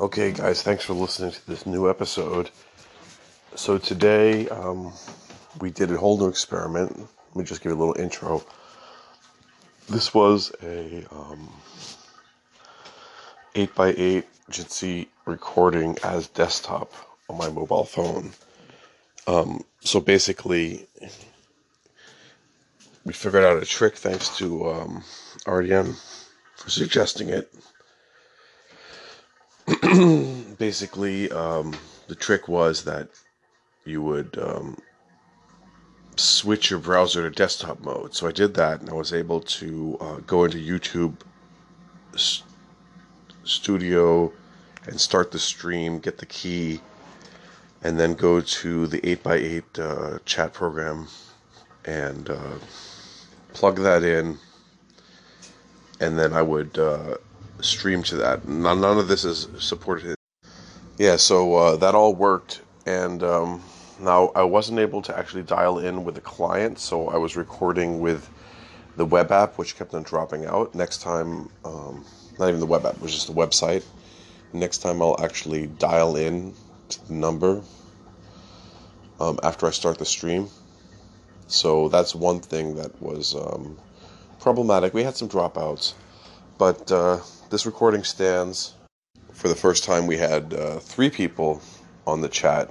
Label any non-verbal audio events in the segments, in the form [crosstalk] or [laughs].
okay, guys, thanks for listening to this new episode. So, today um, we did a whole new experiment. Let me just give you a little intro. This was a um, 8x8 Jitsi recording as desktop on my mobile phone. Um, so, basically, we figured out a trick thanks to um, RDM for suggesting it [clears throat] basically, um, the trick was that you would um, switch your browser to desktop mode. So I did that, and I was able to uh, go into YouTube st- Studio and start the stream, get the key, and then go to the 8x8 uh, chat program and uh, plug that in. And then I would uh, stream to that. None, none of this is supported. Yeah, so uh, that all worked, and um, now I wasn't able to actually dial in with the client, so I was recording with the web app, which kept on dropping out. Next time, um, not even the web app, it was just the website. Next time, I'll actually dial in to the number um, after I start the stream. So that's one thing that was um, problematic. We had some dropouts, but uh, this recording stands. For the first time, we had uh, three people on the chat.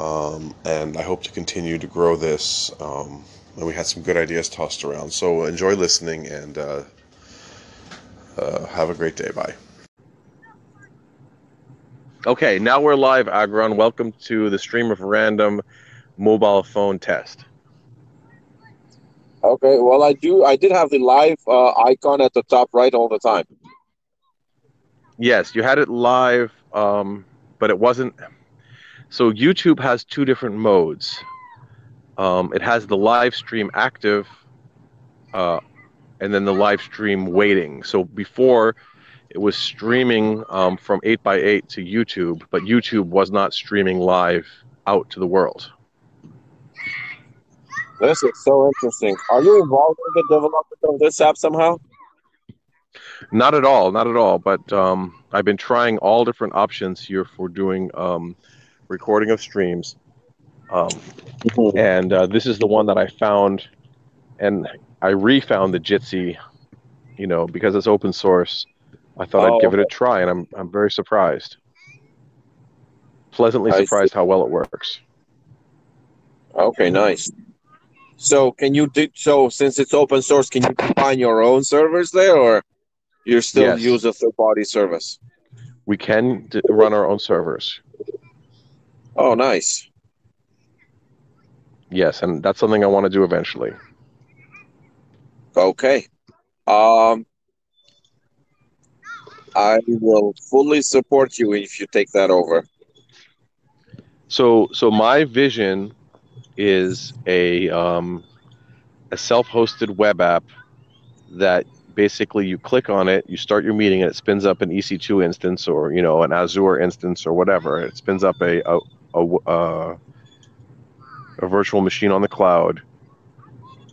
Um, and I hope to continue to grow this. Um, and we had some good ideas tossed around. So enjoy listening and uh, uh, have a great day. Bye. Okay, now we're live, Agron. Welcome to the Stream of Random mobile phone test. Okay, well, I do. I did have the live uh, icon at the top right all the time. Yes, you had it live, um, but it wasn't. So YouTube has two different modes. Um, it has the live stream active, uh, and then the live stream waiting. So before, it was streaming um, from 8x8 to YouTube, but YouTube was not streaming live out to the world. This is so interesting. Are you involved in the development of this app somehow? Not at all, not at all. But um, I've been trying all different options here for doing um, recording of streams, um, mm-hmm. and uh, this is the one that I found, and I refound the Jitsi, you know, because it's open source. I thought oh, I'd give it a try, and I'm I'm very surprised, pleasantly surprised how well it works. Okay, nice. So can you do so since it's open source? Can you define your own servers there, or you still yes. use a third party service? We can d- run our own servers. Oh, nice. Yes, and that's something I want to do eventually. Okay. Um, I will fully support you if you take that over. So, so my vision is a um, a self-hosted web app that basically you click on it, you start your meeting, and it spins up an EC2 instance or you know an Azure instance or whatever. It spins up a a, a, a, a virtual machine on the cloud,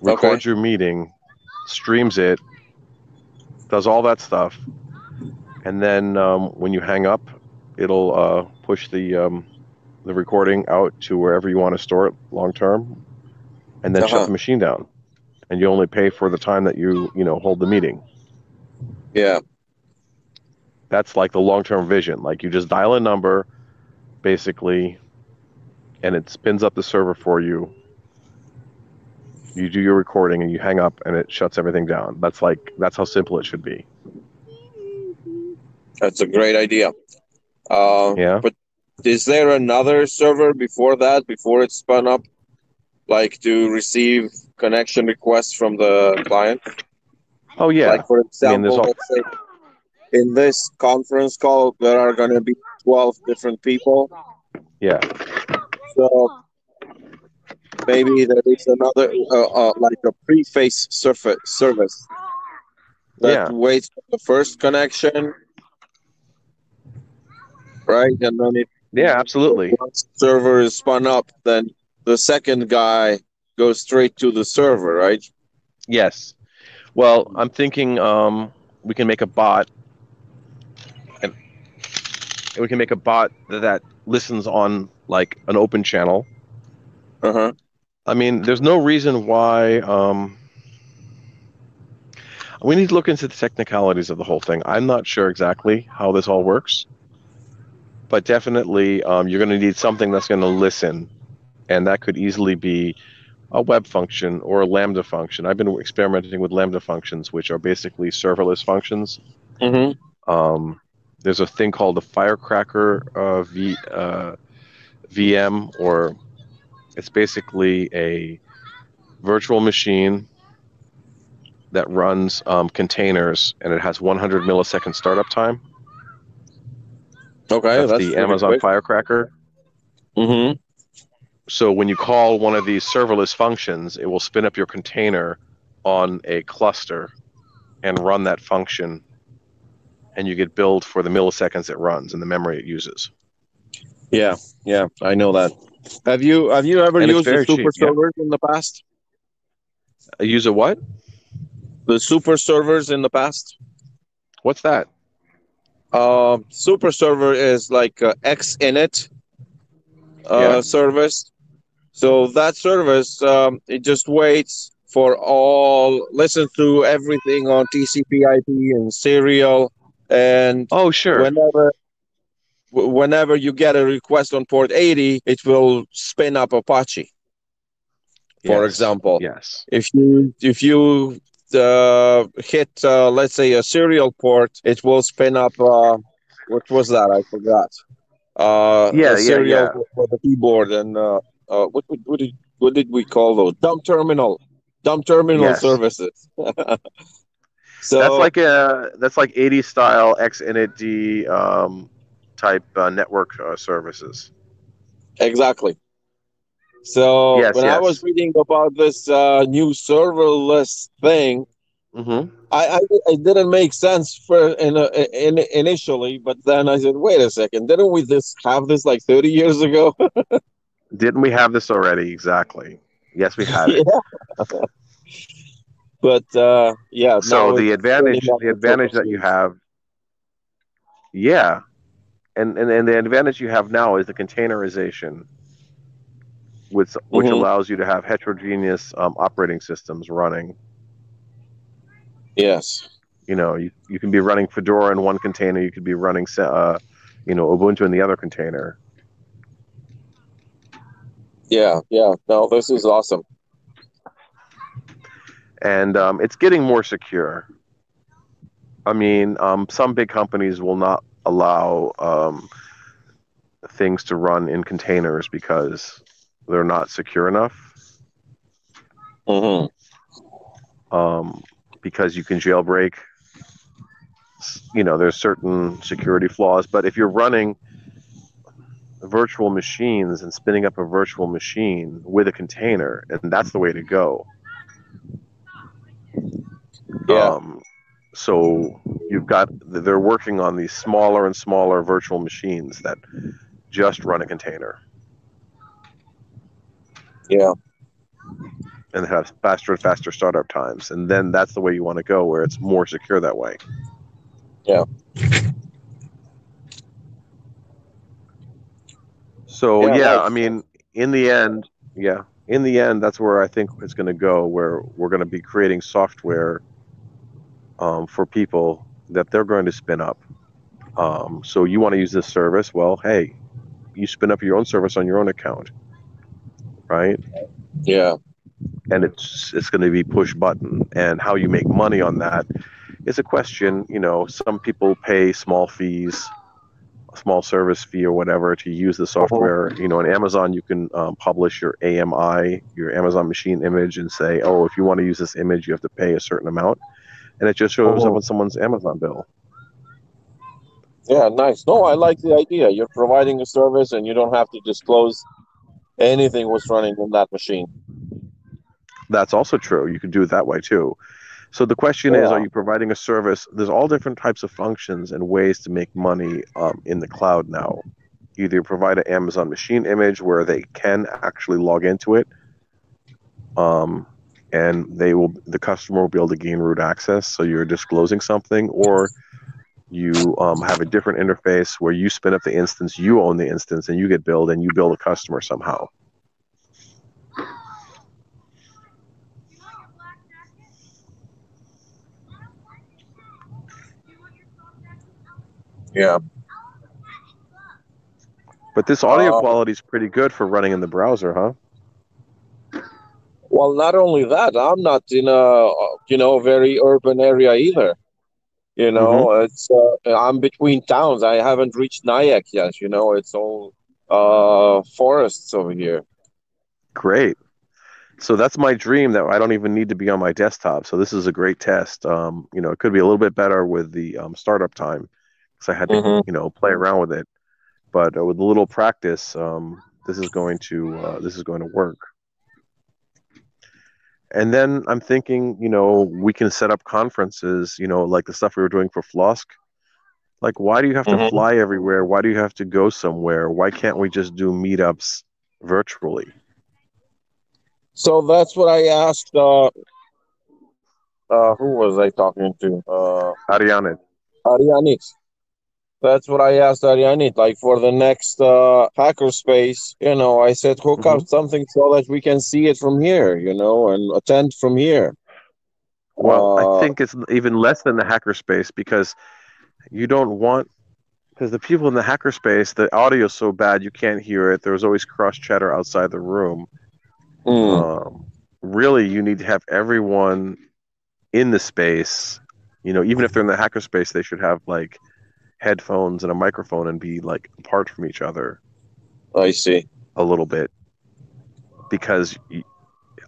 records okay. your meeting, streams it, does all that stuff, and then um, when you hang up, it'll uh, push the um, the recording out to wherever you want to store it long term, and then uh-huh. shut the machine down. And you only pay for the time that you you know hold the meeting. Yeah, that's like the long term vision. Like you just dial a number, basically, and it spins up the server for you. You do your recording and you hang up, and it shuts everything down. That's like that's how simple it should be. That's a great idea. Uh, yeah. But is there another server before that before it's spun up like to receive connection requests from the client? Oh yeah. Like for example I mean, all... say in this conference call there are going to be 12 different people. Yeah. So maybe there is another uh, uh, like a preface surface service that yeah. waits for the first connection right? And then it yeah, absolutely. Once the server is spun up, then the second guy goes straight to the server, right? Yes. Well, I'm thinking um, we can make a bot and we can make a bot that listens on like an open channel. Uh huh. I mean, there's no reason why. Um, we need to look into the technicalities of the whole thing. I'm not sure exactly how this all works, but definitely um, you're going to need something that's going to listen, and that could easily be a web function or a Lambda function. I've been experimenting with Lambda functions, which are basically serverless functions. Mm-hmm. Um, there's a thing called the Firecracker uh, v, uh, VM, or it's basically a virtual machine that runs um, containers, and it has 100 millisecond startup time. Okay, that's, that's the Amazon quick. Firecracker. Mm-hmm. So when you call one of these serverless functions, it will spin up your container on a cluster and run that function, and you get billed for the milliseconds it runs and the memory it uses. Yeah, yeah, I know that. Have you have you ever and used the super cheap, servers yeah. in the past? I use a what? The super servers in the past. What's that? Uh, super server is like uh, xinetd uh, yeah. service. So that service, um, it just waits for all, listen to everything on TCP/IP and serial, and oh sure, whenever whenever you get a request on port 80, it will spin up Apache. For yes. example, yes. If you if you uh, hit uh, let's say a serial port, it will spin up. Uh, what was that? I forgot. Uh, yeah, serial yeah, yeah. for the keyboard and uh, uh, what, what, what did what did we call those? Dumb terminal, dumb terminal yes. services. [laughs] so that's like a that's like 80 style xinetd um, type uh, network uh, services. Exactly. So yes, when yes. I was reading about this uh, new serverless thing, mm-hmm. I, I, it didn't make sense for in, in initially, but then I said, wait a second, didn't we just have this like thirty years ago? [laughs] didn't we have this already? Exactly. Yes, we had it. [laughs] Yeah. but uh, yeah. So the advantage, the advantage that you have, yeah, and, and and the advantage you have now is the containerization which which mm-hmm. allows you to have heterogeneous um, operating systems running. Yes. You know, you, you can be running Fedora in one container. You could be running, uh, you know, Ubuntu in the other container. Yeah, yeah. No, this is awesome. And um, it's getting more secure. I mean, um, some big companies will not allow um, things to run in containers because they're not secure enough. Mm-hmm. Um, because you can jailbreak. You know, there's certain security flaws, but if you're running virtual machines and spinning up a virtual machine with a container, and that's the way to go. Yeah. Um, so you've got they're working on these smaller and smaller virtual machines that just run a container. Yeah. And have faster and faster startup times. And then that's the way you want to go, where it's more secure that way. Yeah. [laughs] So, yeah, yeah like, I mean, in the end, yeah, in the end, that's where I think it's going to go, where we're going to be creating software um, for people that they're going to spin up. Um, so you want to use this service? Well, hey, you spin up your own service on your own account right? Yeah. And it's it's going to be push button, and how you make money on that is a question. You know, some people pay small fees, a small service fee or whatever to use the software. Uh-huh. You know, on Amazon you can um, publish your AMI, your Amazon machine image, and say, oh, if you want to use this image, you have to pay a certain amount, and it just shows uh-huh. up on someone's Amazon bill. Yeah, nice. No, I like the idea. You're providing a service, and you don't have to disclose anything was running in that machine. That's also true. You can do it that way too. So the question yeah. is, are you providing a service? There's all different types of functions and ways to make money um, in the cloud now. Either you provide an Amazon machine image where they can actually log into it, um, and they will the customer will be able to gain root access. So you're disclosing something, or you um, have a different interface where you spin up the instance, you own the instance, and you get billed, and you bill the customer somehow. Yeah. But this audio Uh, quality is pretty good for running in the browser, huh? Well, not only that, I'm not in a you know very urban area either. You know, it's uh, I'm between towns. I haven't reached Nyack yet. You know, it's all uh forests over here. Great. So that's my dream that I don't even need to be on my desktop. So this is a great test. Um, you know, it could be a little bit better with the um, startup time because I had to, Mhm. you know, play around with it. But uh, with a little practice, um, this is going to uh, this is going to work. And then I'm thinking, you know, we can set up conferences, you know, like the stuff we were doing for FLOSSK. Like, why do you have to Mhm. fly everywhere? Why do you have to go somewhere? Why can't we just do meetups virtually? So that's what I asked. Uh, uh, who was I talking to? Uh, Ariane. Arianit. That's what I asked Arianit. Like for the next uh, hackerspace, you know, I said hook up something so that we can see it from here, you know, and attend from here. Well, Uh, I think it's even less than the hacker space because you don't want because the people in the hacker space, the audio is so bad you can't hear it. There's always cross chatter outside the room. mm, Um, really, you need to have everyone in the space. You know, even if they're in the hacker space, they should have like headphones and a microphone and be like apart from each other I see. a little bit because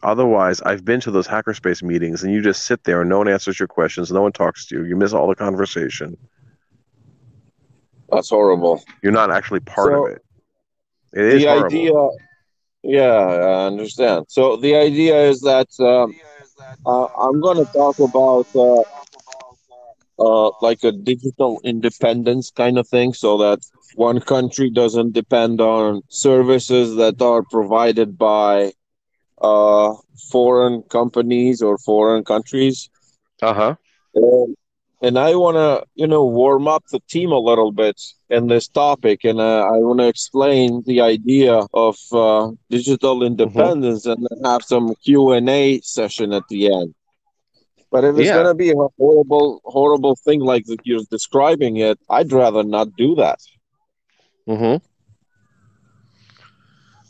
otherwise i've been to those hackerspace meetings and you just sit there and no one answers your questions no one talks to you you miss all the conversation That's horrible. you're not actually part So, of it it is the horrible. idea, yeah, I understand. So the idea is that um, uh, I'm going to talk about uh, uh, like a digital independence kind of thing, so that one country doesn't depend on services that are provided by uh, foreign companies or foreign countries. uh-huh And, and I want to, you know, warm up the team a little bit in this topic, and uh, I want to explain the idea of uh, digital independence, and then have some Q and A session at the end. But if it's Yeah. going to be a horrible, horrible thing like that you're describing it, I'd rather not do that. mm-hmm.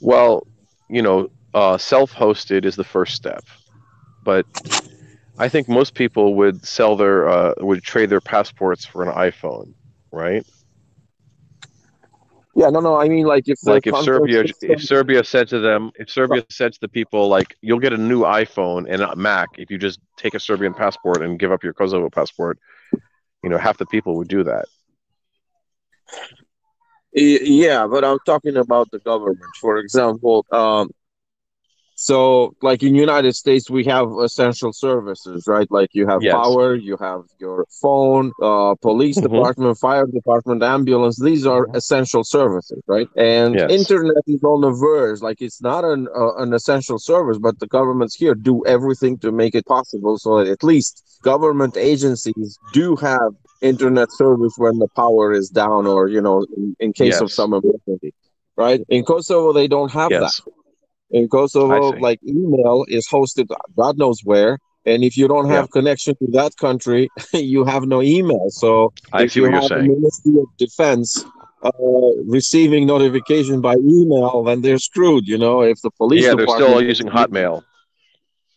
well you know uh, self-hosted is the first step but i think most people would sell their uh, would trade their passports for an iphone right Yeah, no, no. I mean, like if like if Serbia system- if Serbia said to them if Serbia said to the people like you'll get a new iPhone and a Mac if you just take a Serbian passport and give up your Kosovo passport, you know half the people would do that. Yeah, but I'm talking about the government. For example, um, so like in United States, we have essential services, right? Like you have Yes. power, you have your phone, uh, police Mhm. department, fire department, ambulance. These are essential services, right? And Yes. internet is on the verge. Like it's not an uh, an essential service, but the governments here do everything to make it possible so that at least government agencies do have internet service when the power is down or you know in, in case of some emergency right in kosovo they don't have that Yes. In kosovo like email is hosted god knows where and if you don't have connection to that country [laughs] you have no email so I if see you what you're have the ministry of defense uh, receiving notification by email then they're screwed you know if the police Yeah, they're still using Hotmail.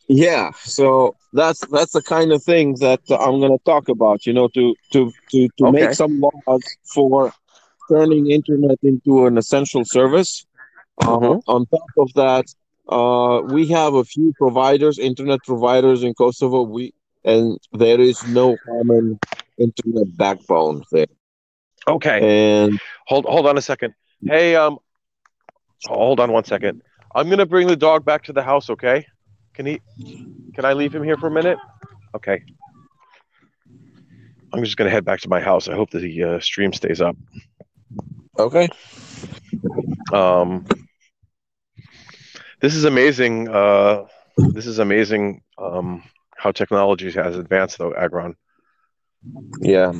yeah, so that's that's the kind of thing that I'm going to talk about. You know, to to to to Okay. make some laws for turning internet into an essential service. Uh, Mhm. on top of that, uh, we have a few providers, internet providers in Kosovo. We and there is no common internet backbone there. Okay. And Hold hold on a second. Hey, um hold on one second. I'm gonna bring the dog back to the house, okay? Can he can I leave him here for a minute? Okay. I'm just gonna head back to my house. I hope that the uh, stream stays up. okay, Um this is amazing. Uh this is amazing um how technology has advanced though, Agron. yeah.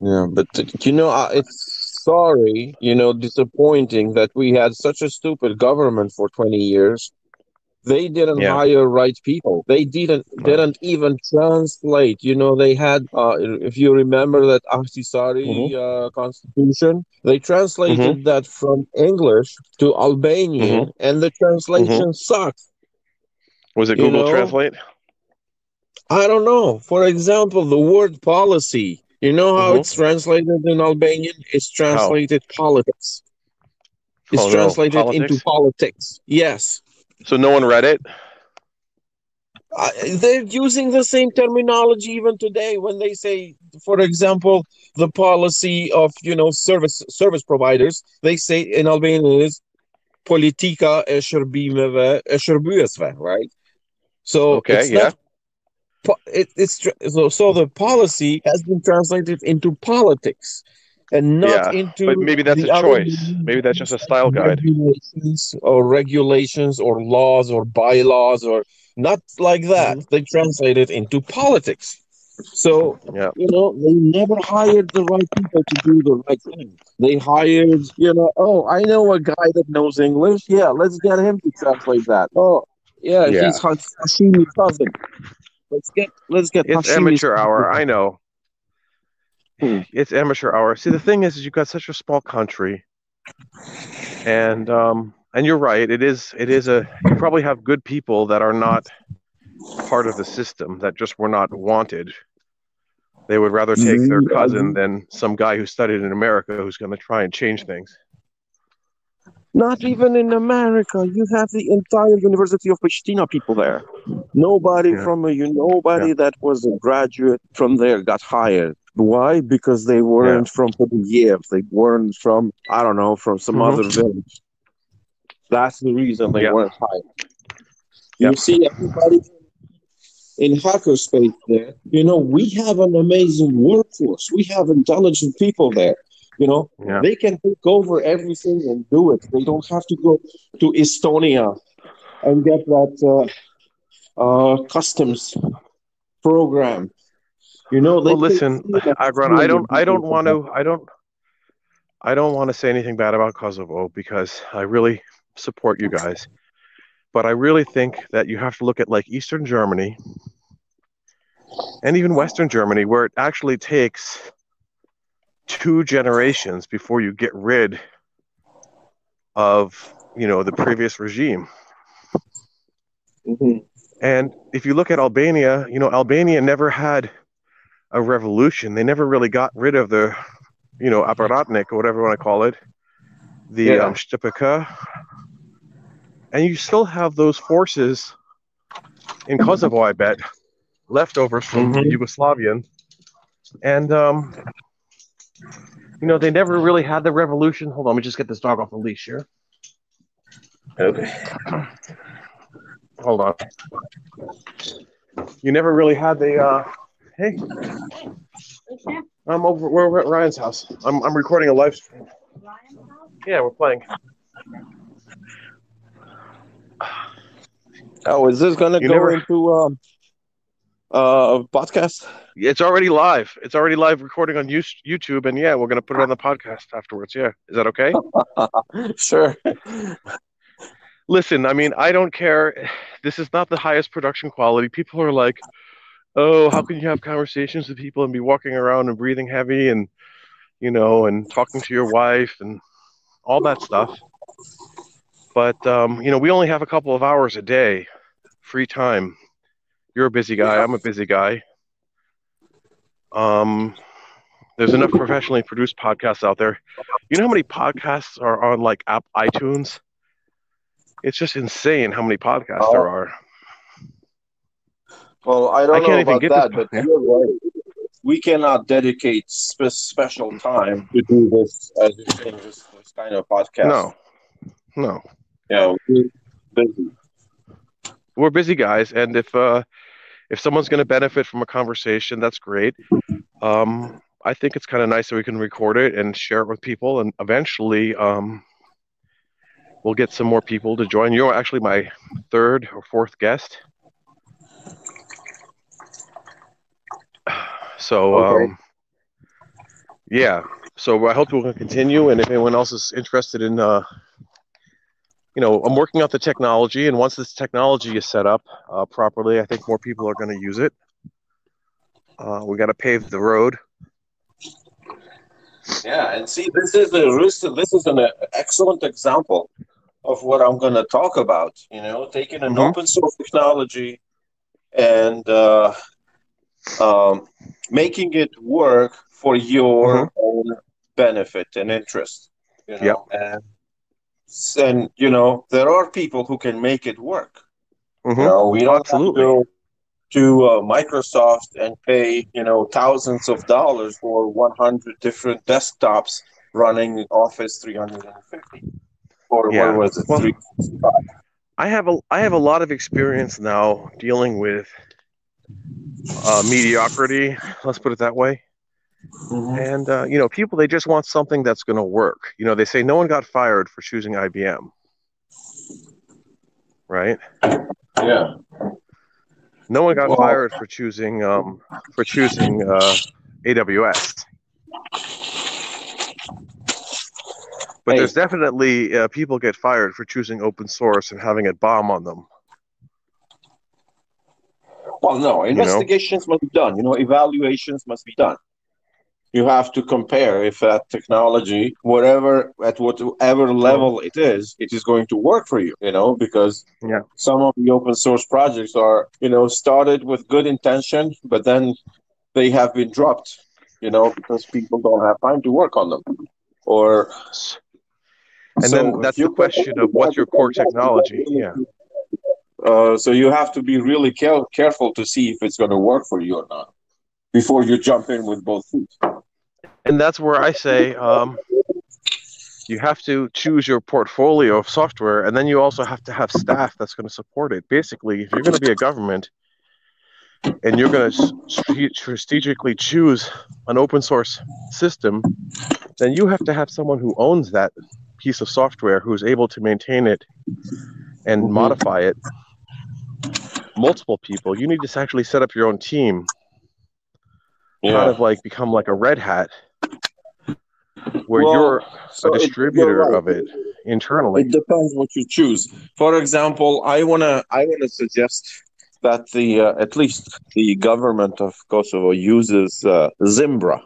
Yeah, but you know, uh, it's sorry, you know, disappointing that we had such a stupid government for 20 years. They didn't Yeah. hire right people. They didn't No. didn't even translate. You know, they had uh, if you remember that Ahtisaari Mhm. uh, constitution, they translated that from English to Albanian, and the translation sucks. Was it You Google know? Translate? I don't know. For example, the word policy. You know how Mhm. it's translated in Albanian? It's translated politics. It's Oh, no, translated politics? into politics. Yes. So no one read it. Uh, they're using the same terminology even today when they say, for example, the policy of you know service service providers. They say in Albanian is politika e shërbimeve e shërbyesve, right? So Okay, it's yeah. not it, it's so, so the policy has been translated into politics and not Yeah, into But maybe that's a choice. Maybe that's just a style guide. regulations or regulations or laws or bylaws or not like that Mm-hmm. they translate it into politics so Yeah. you know they never hired the right people to do the right thing they hired you know oh i know a guy that knows english yeah let's get him to translate that oh yeah, Yeah. he's Ha- hashimi's cousin let's get let's get It's Hashimi's amateur hour. I know. Hmm. It's amateur hour. See, the thing is, is you've got such a small country, and um, and you're right. It is. It is a. You probably have good people that are not part of the system that just were not wanted. They would rather take their Mhm, I cousin than some guy who studied in America who's going to try and change things. Not even in America. You have the entire University of Pristina people there. Nobody Yeah. from a you nobody that was a graduate from there got hired. Why? Because they weren't from Podiev. They weren't from I don't know from some Mhm. other village. That's the reason they Yeah. weren't hired. You see everybody in hackerspace there. You know we have an amazing workforce. We have intelligent people there. You know Yeah. they can take over everything and do it. They don't have to go to Estonia and get that uh, uh, customs program. You know, Well, listen, Agron, I don't, I don't want to, I don't, I don't want to say anything bad about Kosovo because I really support you guys, but I really think that you have to look at like Eastern Germany and even Western Germany, where it actually takes two generations before you get rid of, you know, the previous regime. Mhm. And if you look at Albania, you know, Albania never had a revolution. They never really got rid of the, you know, aparatnik or whatever you want to call it, the Yeah. um, Stipika. And you still have those forces in Kosovo, I bet, leftovers from Mhm. Yugoslavian. And, um, you know, they never really had the revolution. Hold on, let me just get this dog off the leash here. Okay. Hold on. You never really had the uh hey. I'm over we're over at Ryan's house. I'm I'm recording a live stream. Ryan's house? Yeah, we're playing. Oh, is this gonna You go never- into um, uh podcast? It's already live. It's already live recording on YouTube and yeah, we're gonna put it on the podcast afterwards. Yeah. Is that okay? [laughs] sure. Listen, I mean, I don't care. This is not the highest production quality. People are like, "Oh, how can you have conversations with people and be walking around and breathing heavy and, you know, and talking to your wife and all that stuff?" But um, you know, we only have a couple of hours a day, free time. You're a busy guy. I'm a busy guy. Um, there's enough professionally produced podcasts out there. You know how many podcasts are on like app iTunes? It's just insane how many podcasts Oh. there are. Well, I I don't can't know even about get that, but you're right. We cannot dedicate spe- special time to do this, as you're saying, this, this kind of podcast. No, no, Yeah, we're busy. we're busy guys, and if uh, if someone's going to benefit from a conversation, that's great. Um, I think it's kind of nice that we can record it and share it with people, and eventually, um, we'll get some more people to join. You're actually my third or fourth guest. [sighs] So, Okay. um, Yeah. So I hope we'll continue, and if anyone else is interested in, uh, you know, I'm working out the technology, and once this technology is set up uh, properly, I think more people are going to use it. Uh, we got to pave the road. Yeah, and see, this is a this is an excellent example of what I'm going to talk about. You know, taking an mm-hmm. open source technology and uh, um, making it work for your mm-hmm. own benefit and interest. You know, yep. and, and you know there are people who can make it work. Mm-hmm. You know, we don't Absolutely. have to go to uh, Microsoft and pay you know thousands of dollars for 100 different desktops running Office 350 or yeah. what was it well, I have a I have a lot of experience now dealing with uh, mediocrity. Let's put it that way. Mm-hmm. And uh, you know, people they just want something that's going to work. You know, they say no one got fired for choosing IBM, right? Yeah. No one got well, fired for choosing um, for choosing uh, AWS. But hey. there's definitely uh, people get fired for choosing open source and having it bomb on them. Well, no, investigations you know? must be done. You know, evaluations must be done you have to compare if that technology, whatever at whatever mm-hmm. level it is, it is going to work for you. You know, because yeah. some of the open source projects are you know started with good intention, but then they have been dropped. You know, because people don't have time to work on them, or and so then that's the question of what's your core technology. Yeah. Uh, so you have to be really care- careful to see if it's going to work for you or not before you jump in with both feet and that's where I say um, you have to choose your portfolio of software, and then you also have to have staff that's going to support it. Basically, if you're going to be a government and you're going to strategically choose an open source system, then you have to have someone who owns that piece of software who's able to maintain it and mm-hmm. modify it. Multiple people. You need to actually set up your own team. Yeah. Kind of like become like a red hat where well, you're so a distributor it, right. of it internally. It depends what you choose. For example, I wanna I wanna suggest that the uh, at least the government of Kosovo uses uh, Zimbra.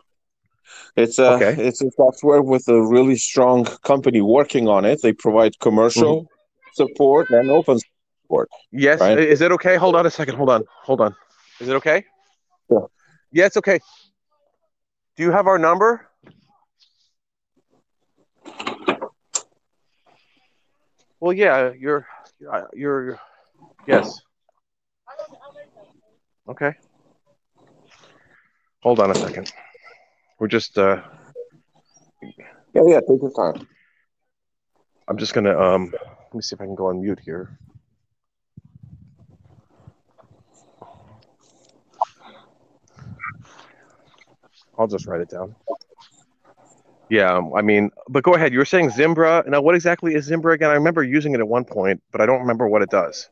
It's a okay. it's a software with a really strong company working on it. They provide commercial mm-hmm. support and open Yes, right? is it okay? Hold on a second. Hold on. Hold on. Is it okay? Yeah. Yeah, it's okay. Do you have our number? Well, yeah, you're, you're, yes. Okay. Hold on a second. We're just, uh, yeah, yeah, take your time. I'm just gonna, um, let me see if I can go on mute here. I'll just write it down. Yeah, um, I mean, but go ahead. You were saying Zimbra. Now, what exactly is Zimbra again? I remember using it at one point, but I don't remember what it does.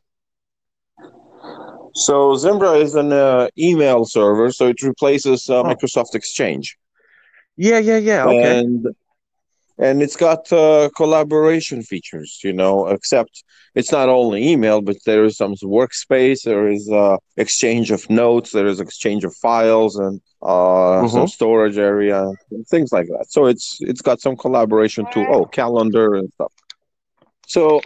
So Zimbra is an uh, email server, so it replaces uh, oh. Microsoft Exchange. Yeah, yeah, yeah. Okay. And and it's got uh, collaboration features, you know, except it's not only email, but there is some workspace, there is uh, exchange of notes, there is exchange of files, and uh, mm-hmm. some storage area, and things like that. So it's it's got some collaboration too. Oh, calendar and stuff. So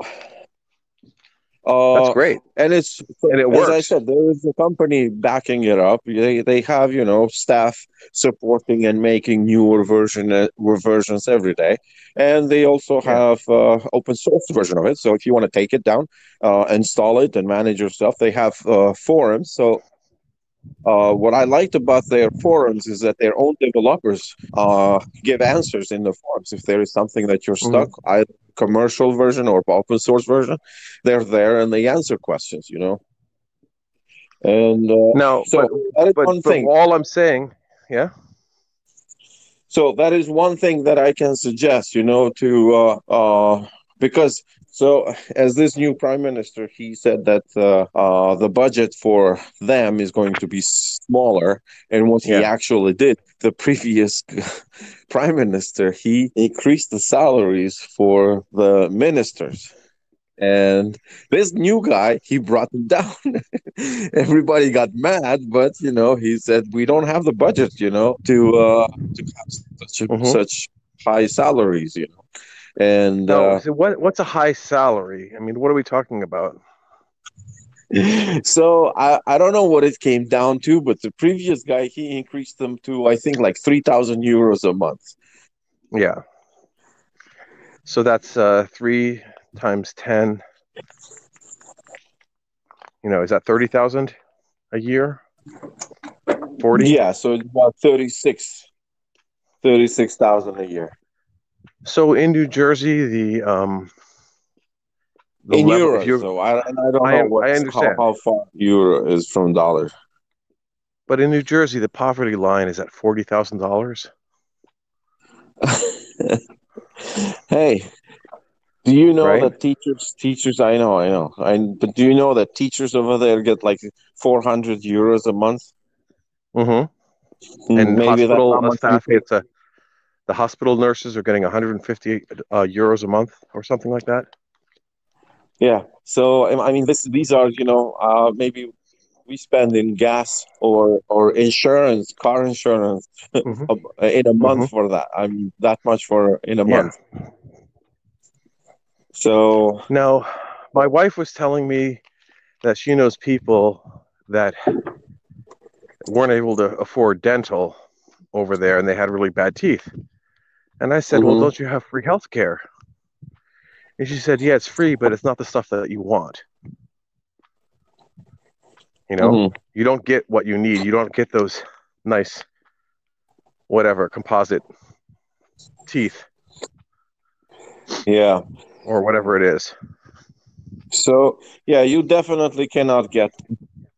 uh, That's great, and it's and it works. As I said, there is a company backing it up. They they have you know staff supporting and making newer version uh, versions every day, and they also have uh, open source version of it. So if you want to take it down, uh, install it, and manage your stuff, they have uh, forums. So uh, what I liked about their forums is that their own developers uh, give answers in the forums. If there is something that you're stuck, mm-hmm. either commercial version or open source version, they're there and they answer questions. You know. And uh, no, so but, but, one but thing. all I'm saying, yeah. So that is one thing that I can suggest. You know, to uh, uh, because So, as this new prime minister, he said that uh, uh, the budget for them is going to be smaller. And what yeah. he actually did, the previous [laughs] prime minister, he increased the salaries for the ministers. And this new guy, he brought them [laughs] down. Everybody got mad, but you know, he said we don't have the budget, you know, to uh, to have such mm-hmm. such high salaries, you know. And no, uh, so what what's a high salary? I mean, what are we talking about? [laughs] so I, I don't know what it came down to, but the previous guy he increased them to I think like three thousand euros a month. Yeah. So that's uh, three times ten. You know, is that thirty thousand a year? Forty. Yeah, so it's about 36 36,000 a year. So in New Jersey, the um, the in euros, so I, I don't I, know I understand. How, how far euro is from dollar. But in New Jersey, the poverty line is at forty thousand dollars. [laughs] hey, do you know right? that teachers, teachers? I know, I know, I, but do you know that teachers over there get like four hundred euros a month? Mm-hmm. And maybe hospital staff gets a the hospital nurses are getting 150 uh, euros a month or something like that. Yeah. So I mean, this these are you know uh, maybe we spend in gas or or insurance, car insurance, mm-hmm. [laughs] in a month mm-hmm. for that. I mean, that much for in a yeah. month. So now, my wife was telling me that she knows people that weren't able to afford dental over there, and they had really bad teeth. And I said, mm-hmm. Well, don't you have free health care? And she said, Yeah, it's free, but it's not the stuff that you want. You know, mm-hmm. you don't get what you need. You don't get those nice, whatever, composite teeth. Yeah. Or whatever it is. So, yeah, you definitely cannot get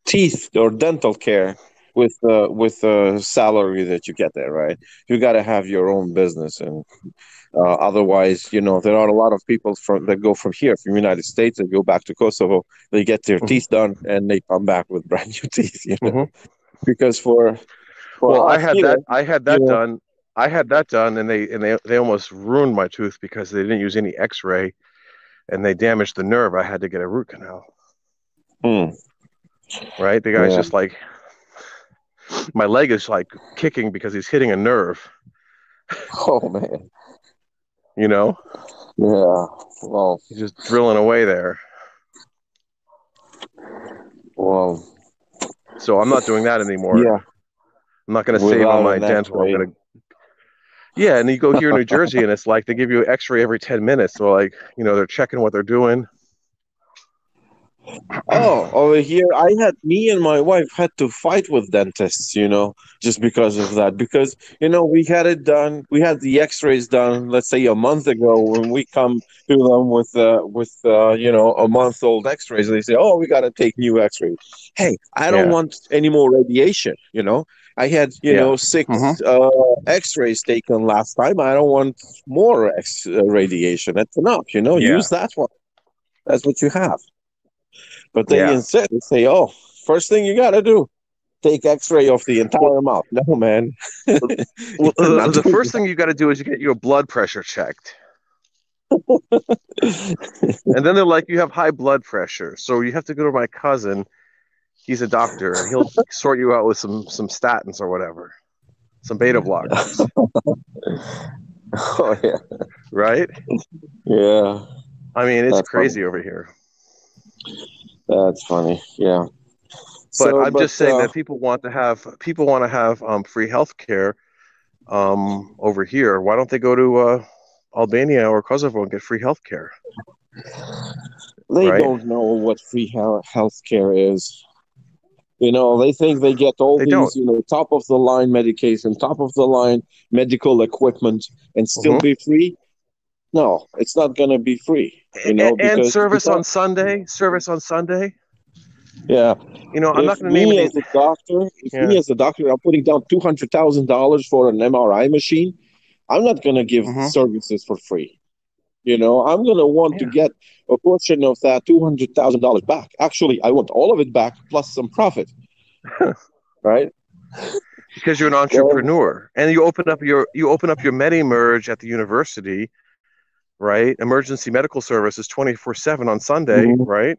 teeth or dental care with uh, with the salary that you get there, right? You got to have your own business, and uh, otherwise, you know, there are a lot of people from that go from here, from United States, and go back to Kosovo. They get their mm-hmm. teeth done, and they come back with [laughs] brand new teeth. You know, mm-hmm. because for, for well, I had here, that I had that done. Know, I had that done, and they and they they almost ruined my tooth because they didn't use any X-ray, and they damaged the nerve. I had to get a root canal. Mm. Right, the guy's yeah. just like my leg is like kicking because he's hitting a nerve. Oh man. You know? Yeah. Well, he's just drilling away there. Well, so I'm not doing that anymore. Yeah. I'm not going to save on my dental. I'm going to yeah, and you go here in New Jersey, and it's like they give you an X-ray every ten minutes. So like, you know, they're checking what they're doing oh, over here, I had me and my wife had to fight with dentists, you know, just because of that. Because you know, we had it done, we had the X-rays done, let's say a month ago. When we come to them with uh, with uh, you know a month old X-rays, they say, "Oh, we got to take new X-rays." Hey, I don't yeah. want any more radiation. You know, I had you yeah. know 6 mm-hmm. uh, X-rays taken last time. I don't want more X uh, radiation. That's enough. You know, yeah. use that one. That's what you have. But they yeah. insist. They say, "Oh, first thing you got to do, take X-ray of the entire mouth." No, man. well, [laughs] uh, the first thing you got to do is you get your blood pressure checked. and then they're like, "You have high blood pressure, so you have to go to my cousin. He's a doctor, and he'll [laughs] sort you out with some some statins or whatever, some beta blockers." [laughs] oh yeah. Right. Yeah. I mean, it's That's crazy funny. over here. That's funny. Yeah. But so, I'm but, just saying uh, that people want to have people want to have um, free health care um, over here. Why don't they go to uh, Albania or Kosovo and get free health care? They right? don't know what free health care is. You know, they think they get all they these, don't. you know, top of the line medication, top of the line medical equipment, and still mm-hmm. be free. No, it's not going to be free. You know, and, and service on Sunday, service on Sunday. Yeah, you know, I'm if not going to name me as a doctor. If yeah. me as a doctor, I'm putting down two hundred thousand dollars for an MRI machine. I'm not going to give mm-hmm. services for free. You know, I'm going to want to get a portion of that two hundred thousand dollars back. Actually, I want all of it back plus some profit. [laughs] right? because you're an entrepreneur and you open up your you open up your MediMerge at the university, right? Emergency medical services 24/7 on Sunday, Mhm. right?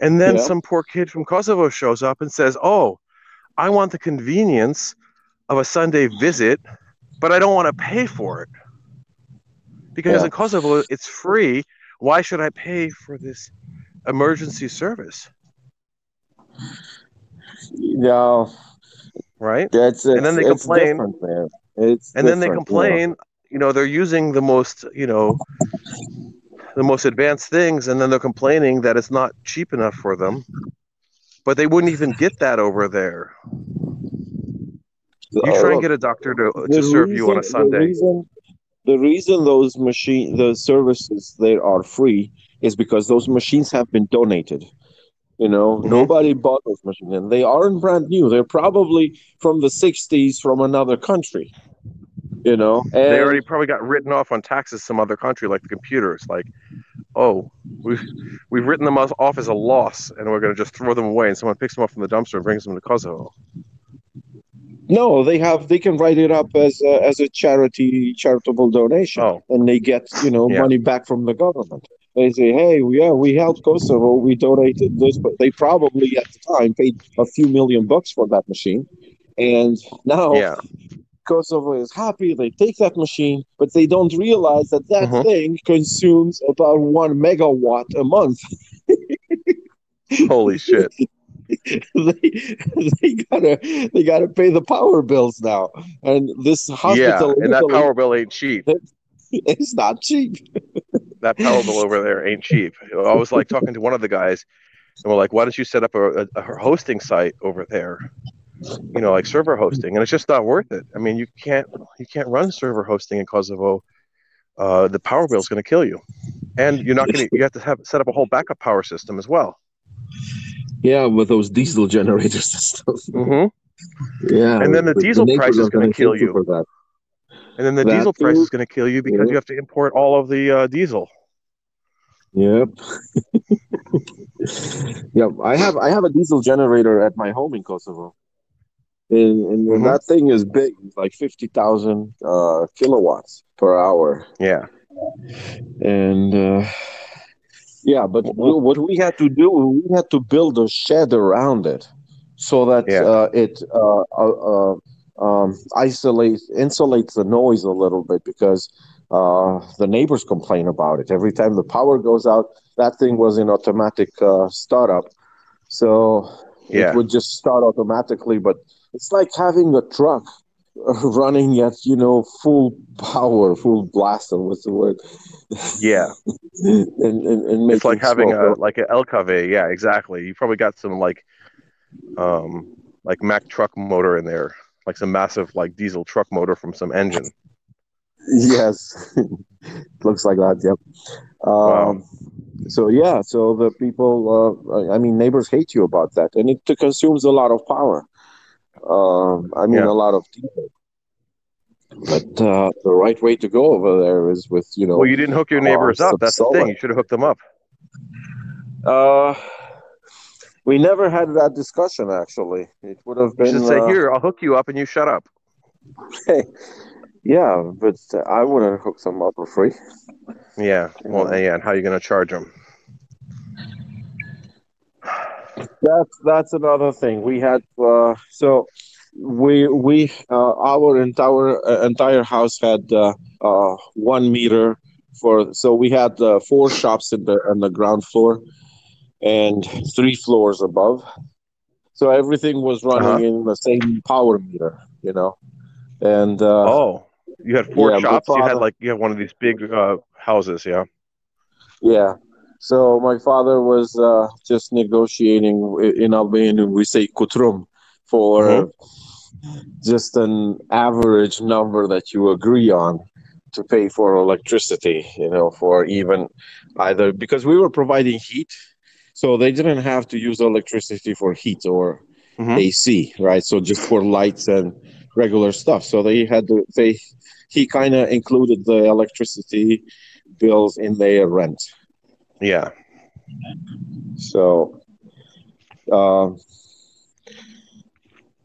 And then Yeah. some poor kid from Kosovo shows up and says, "Oh, I want the convenience of a Sunday visit, but I don't want to pay for it." Because Yeah. in Kosovo it's free. Why should I pay for this emergency service, Yeah, right? that's it. And then they complain. It's and then they different, you know. complain you know they're using the most you know the most advanced things and then they're complaining that it's not cheap enough for them but they wouldn't even get that over there you try and get a doctor to, Uh, The to serve you on a reason- The sunday reason, the reason those machine, the services there are free is because those machines have been donated. You know, Mhm. nobody bought those machines, and they aren't brand new. They're probably from the '60s from another country. You know, and they already probably got written off on taxes some other country like the computers like oh we've we've written them off as a loss and we're going to just throw them away and someone picks them up from the dumpster and brings them to kosovo no, they have. They can write it up as a, as a charity, charitable donation, oh and they get you know Yeah. money back from the government. They say, "Hey, yeah, we helped Kosovo. We donated this," but they probably at the time paid a few million bucks for that machine, and now yeah Kosovo is happy. They take that machine, but they don't realize that that Mhm. thing consumes about one megawatt a month. [laughs] holy shit they, they gotta they gotta pay the power bills now, and this hospital. yeah and that power bill ain't cheap [laughs] It's not cheap. that power bill over there ain't cheap. I was like talking to one of the guys, and we're like, "Why don't you set up a, a, a hosting site over there? You know, like server hosting?" And it's just not worth it. I mean, you can't you can't run server hosting in Kosovo. Uh, the power bill is going to kill you, and you're not going to. You have to have set up a whole backup power system as well. Yeah, with those diesel generators and stuff. Mm-hmm. Yeah, And then the diesel neighbors price is gonna kill you. for that. And then the That diesel price is going to kill you because Yeah. you have to import all of the uh, diesel. Yep. [laughs] yep. I have I have a diesel generator at my home in Kosovo. And, and Mhm. that thing is big, like fifty thousand uh, kilowatts per hour. Yeah. And uh, yeah, but we, what we had to do, we had to build a shed around it so that Yeah. uh, it uh, uh, uh, um, isolates, insulates the noise a little bit because uh, the neighbors complain about it. Every time the power goes out, that thing was in automatic uh, startup. So Yeah. it would just start automatically, but it's like having a truck [laughs] running at, you know, full power, full blast, or what's the word? Yeah. [laughs] and, and, and it's like having smoke. a like an LKV. Yeah, exactly. You probably got some like um like Mack truck motor in there, like some massive like diesel truck motor from some engine. [laughs] yes looks like that yep um, so yeah so the people uh, i mean neighbors hate you about that and it consumes a lot of power um, i mean Yeah. a lot of people. but uh, the right way to go over there is with you know Well, you didn't hook your uh, neighbors up. That's the thing. You should have hooked them up. uh, we never had that discussion actually it would have been. You should say, uh, "Here, I'll hook you up, and you shut up." [laughs] yeah but i wouldn't hook them up for free Yeah. Well, yeah. And how are you going to charge them? That's that's another thing. We had uh, so we we uh, our entire uh, entire house had uh, uh, one meter for so we had uh, four shops in the on the ground floor and three floors above. So everything was running Uh-huh. in the same power meter, you know. And uh, Oh, you had four yeah, shops. You had like you had one of these big uh, houses. Yeah. Yeah. So my father was uh, just negotiating in Albanian. We say kutrum for Mhm. just an average number that you agree on to pay for electricity. You know, for even either because we were providing heat, so they didn't have to use electricity for heat or Mhm. AC, right? So just for lights and regular stuff. So they had to they he kind of included the electricity bills in their rent. Yeah. So, uh,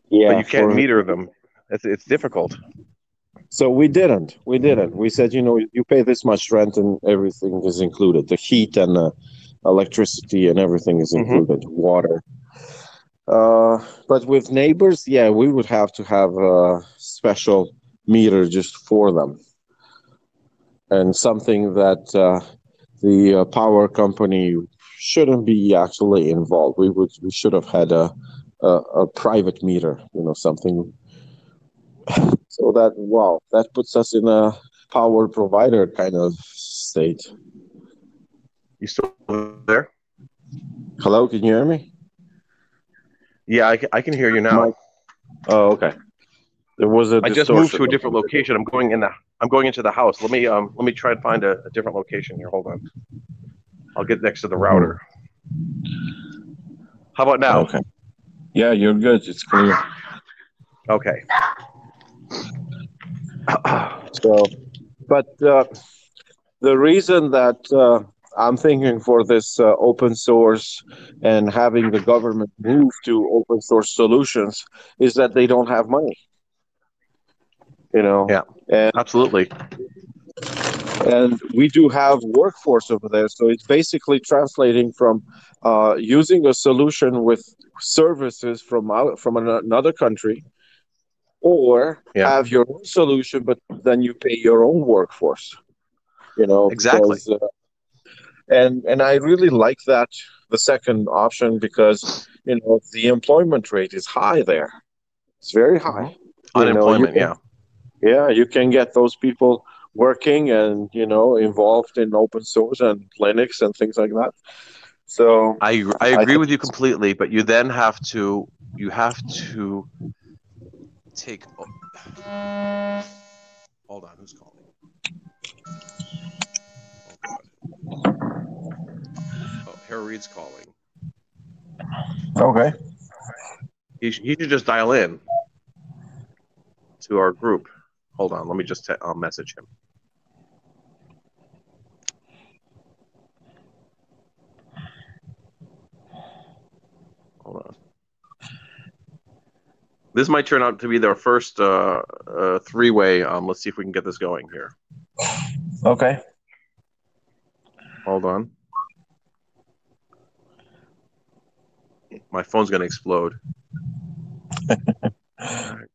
yeah, but you can't for- meter them. It's it's difficult. So we didn't. We didn't. We said, you know, you pay this much rent and everything is included. The heat and the electricity and everything is Mhm. included. Water. Uh, but with neighbors, yeah, we would have to have a special meter just for them, and something that uh, the uh, power company shouldn't be actually involved. We would. We should have had a a, a private meter. You know, something [sighs] so that wow, that puts us in a power provider kind of state. You still there? Hello, can you hear me? Yeah, I can, I can hear you now. Mike? Oh, okay. There was a I just moved to a different location. I'm going in the I'm going into the house. Let me um let me try and find a, a different location here. Hold on. I'll get next to the router. How about now? Okay. Yeah, you're good. It's clear. Okay. [clears throat] So, but uh, the reason that uh, I'm thinking for this uh, open source and having the government move to open source solutions is that they don't have money. You know, Yeah. and Absolutely. and we do have workforce over there so it's basically translating from uh, using a solution with services from out, from another country or Yeah. have your own solution but then you pay your own workforce you know Exactly. because, uh, and and i really like that the second option because you know the employment rate is high there it's very high You know, Unemployment, you yeah. Yeah you can get those people working and you know involved in open source and linux and things like that so I I I agree think- with you completely, but you then have to you have to take. Oh, hold on, who's calling? Oh, oh Harry Reid's calling. okay He, he should just dial in to our group. Hold on, let me just te- I'll message him. Hold on. This might turn out to be their first uh, uh, three-way. Um, let's see if we can get this going here. okay Hold on. My phone's gonna explode [laughs]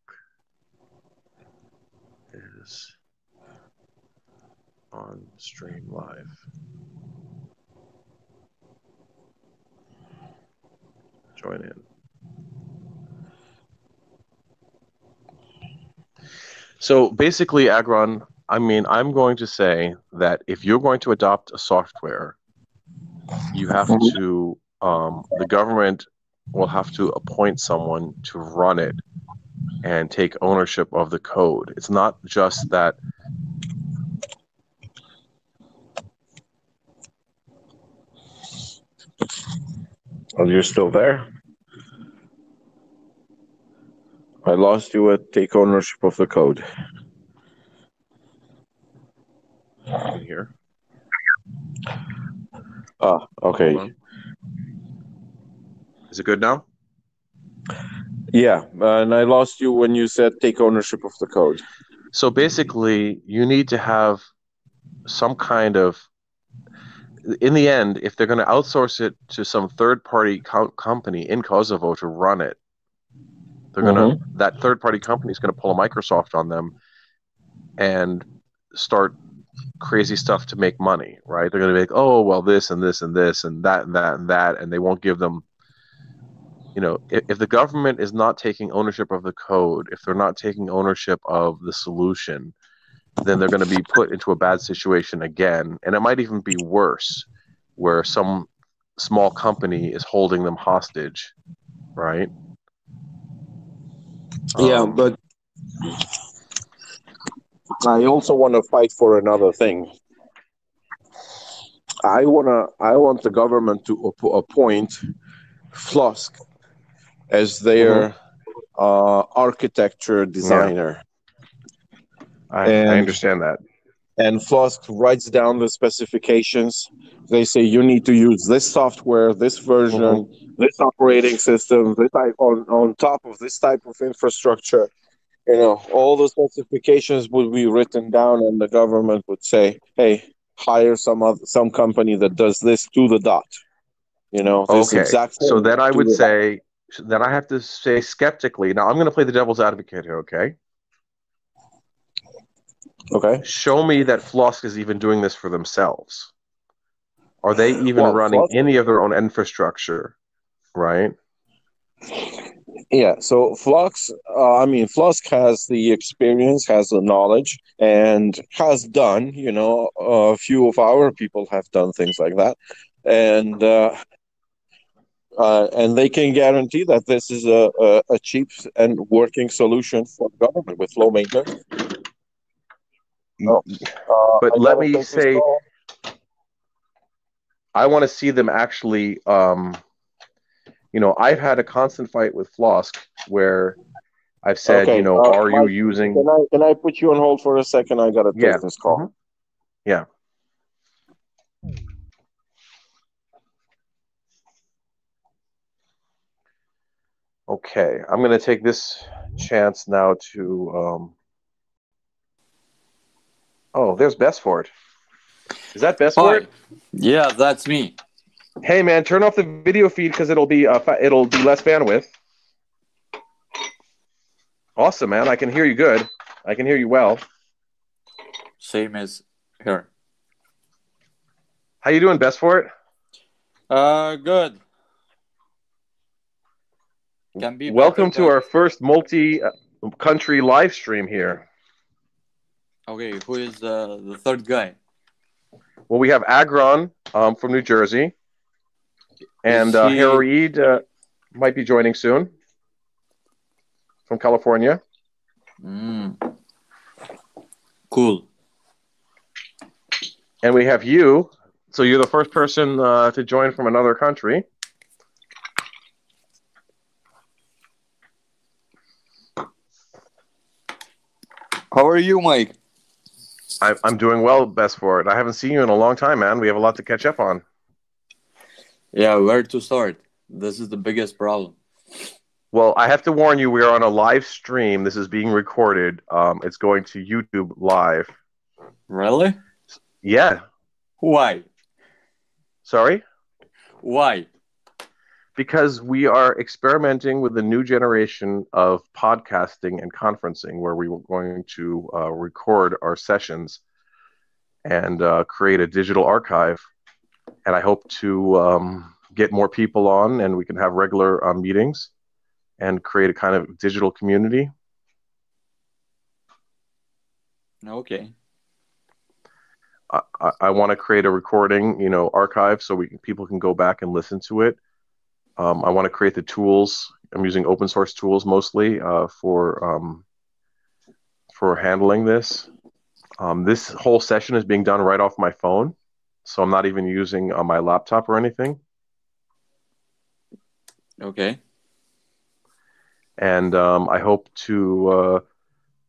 is on stream live. Join in. So basically, Agron, I mean, I'm going to say that if you're going to adopt a software, you have to, um, the government will have to appoint someone to run it and take ownership of the code. It's not just that. Are you still there i lost you at take ownership of the code in here. ah okay Is it good now? yeah and i lost you when you said take ownership of the code So basically, you need to have some kind of. In the end, if they're going to outsource it to some third-party co- company in Kosovo to run it, they're going to mm-hmm. that third-party company is going to pull a Microsoft on them and start crazy stuff to make money, right? They're going to be like, oh, well, this and this and this and that and that and that, and they won't give them. You know, if, if the government is not taking ownership of the code, if they're not taking ownership of the solution, then they're going to be put into a bad situation again, and it might even be worse, where some small company is holding them hostage, right? yeah Um, but i also want to fight for another thing. I want to i want the government to app- appoint FLOSSK as their uh, architecture designer. I, I And- understand that. and FLOSSK writes down the specifications. They say you need to use this software, this version, mm-hmm. this operating system, this type on, on top of this type of infrastructure. You know, all the specifications would be written down, and the government would say, "Hey, hire some other, some company that does this to the dot." You know, okay. so then I would say then I have to say skeptically. Now I'm going to play the devil's advocate here. Okay. Okay. Show me that FLOSSK is even doing this for themselves. Are they even well, running FLOSSK, any of their own infrastructure? Right. Yeah. So FLOSSK, uh, I mean, FLOSSK has the experience, has the knowledge, and has done. You know, a few of our people have done things like that, and. Uh, uh, and they can guarantee that this is a, a, a cheap and working solution for government with low maintenance no. Uh, but I let me say, I want to see them actually. Um, you know, I've had a constant fight with FLOSSK where I've said, okay, you know, uh, are Mike, you using? Can I can I put you on hold for a second? I got a take yeah. this call. Mm-hmm. Yeah. Okay, I'm going to take this chance now to um, Oh, there's Besfort. Is that Best Besfort? Yeah, that's me. Hey man, turn off the video feed because it'll be uh, it'll be less bandwidth. Awesome, man. I can hear you good. I can hear you well. Same as here. How you doing, Best Besfort? Uh, good. Can be Welcome to our first multi-country live stream here. Okay, who is uh, the third guy? Well, we have Agron um, from New Jersey, and uh, he... Harid uh, might be joining soon from California. Mm. Cool. And we have you. So you're the first person uh, to join from another country. How are you, Mike? I, am doing well, Besfort. I haven't seen you in a long time, man. We have a lot to catch up on. Yeah, where to start? This is the biggest problem. Well, I have to warn you, we are on a live stream. This is being recorded. Um, it's going to YouTube live. Really? Yeah. Why? Sorry? Why? Because we are experimenting with a new generation of podcasting and conferencing where we are going to uh, record our sessions and uh, create a digital archive. And I hope to um, get more people on and we can have regular uh, meetings and create a kind of digital community. Okay. I, I, I want to create a recording, you know, archive so we people can go back and listen to it um, I want to create the tools. I'm using open source tools mostly uh, for um, for handling this. Um, this whole session is being done right off my phone, so I'm not even using uh, my laptop or anything. Okay. And um, I hope to uh,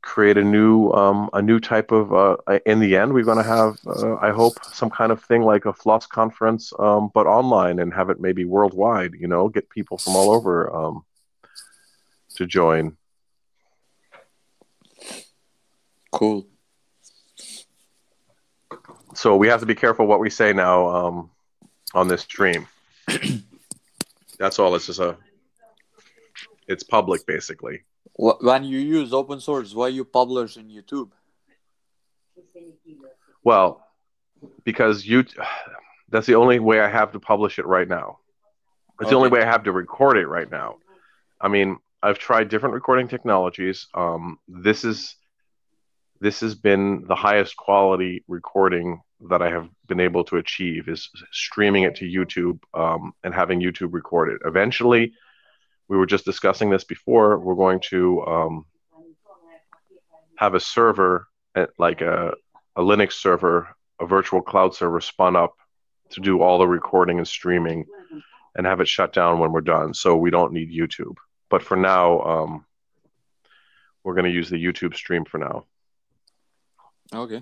create a new um, a new type of uh, in the end we're going to have uh, i hope some kind of thing like a floss conference um, but online and have it maybe worldwide you know get people from all over um, to join. Cool. So we have to be careful what we say now um, on this stream. [clears throat] That's all. It's just a it's public basically when you use open source, why you publish in YouTube? Well, because you that's the only way I have to publish it right now. It's okay. the only way I have to record it right now. I mean, I've tried different recording technologies. Um, this is this has been the highest quality recording that I have been able to achieve is streaming it to YouTube um, and having YouTube record it. Eventually, we were just discussing this before. We're going to um, have a server, eh, like a, a Linux server, a virtual cloud server spun up to do all the recording and streaming and have it shut down when we're done. So we don't need YouTube. But for now, um, we're going to use the YouTube stream for now. Okay.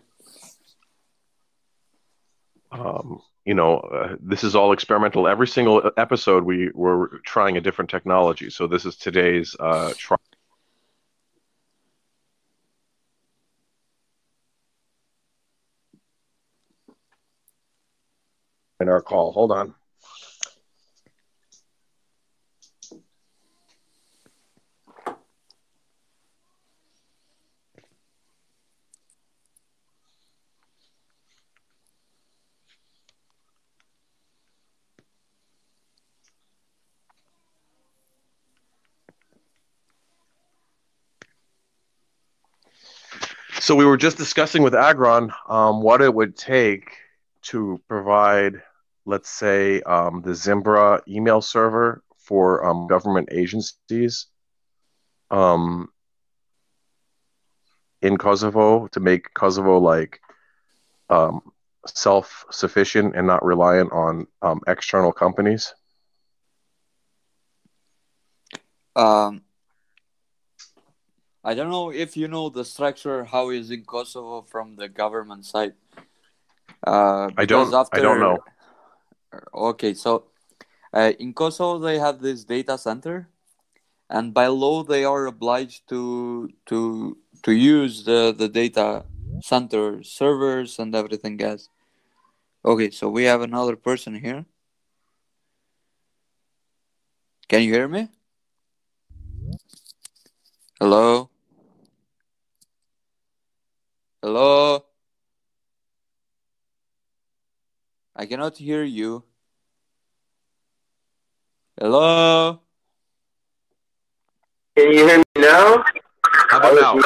um, you know, uh, this is all experimental. Every single episode, we were trying a different technology. So this is today's uh, trial. In our call, hold on. So we were just discussing with Agron um, what it would take to provide, let's say, um, the Zimbra email server for um, government agencies um, in Kosovo to make Kosovo like um, self-sufficient and not reliant on um, external companies. Um, I don't know if you know the structure how is in Kosovo from the government side. Uh, I don't. After, I don't know. Okay, so uh, in Kosovo they have this data center, and by law they are obliged to to to use the the data center servers and everything else. Okay, so we have another person here. Can you hear me? Hello? Hello? I cannot hear you. Hello? Can you hear me now? How about now?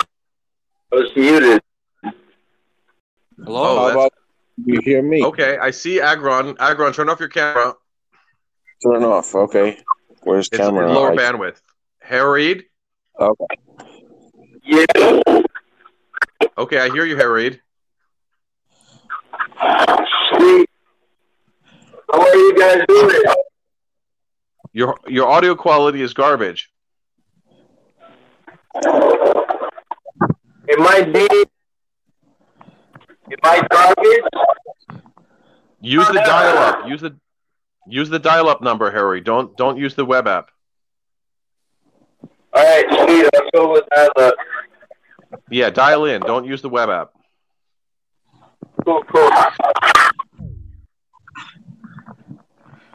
I was muted. Hello? Oh, How about you hear me? Okay, I see Agron. Agron, turn off your camera. Turn off. Okay. Where's It's camera? lower I- bandwidth. Harried. Okay. Yeah. Okay, I hear you, Harried. Sweet. How are you guys doing? Your your audio quality is garbage. It might be. It might garbage. Use the dial up. Use the use the dial up number, Harry. Don't don't use the web app. All right, sweet. I'll go with that. Uh, Yeah, dial in. Don't use the web app. cool, cool.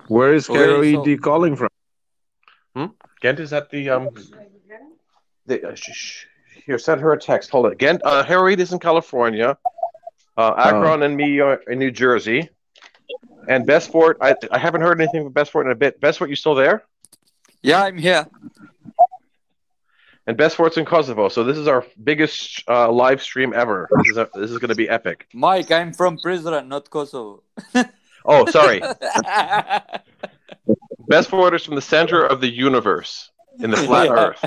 Where is Okay, Carol so- ED calling from? Hmm? Gent is at the um. The, uh, sh- sh- here, send her a text. Hold it. Gent, uh, Harry is in California. Uh, Agron and me are in New Jersey. And Besfort, I I haven't heard anything from Besfort in a bit. Besfort, you still there? Yeah, I'm here. And Besfort's in Kosovo. So this is our biggest uh, live stream ever. This is a, this is going to be epic. Mike, I'm from Prizren, not Kosovo. [laughs] Oh, sorry. [laughs] best is from the center of the universe in the flat Earth.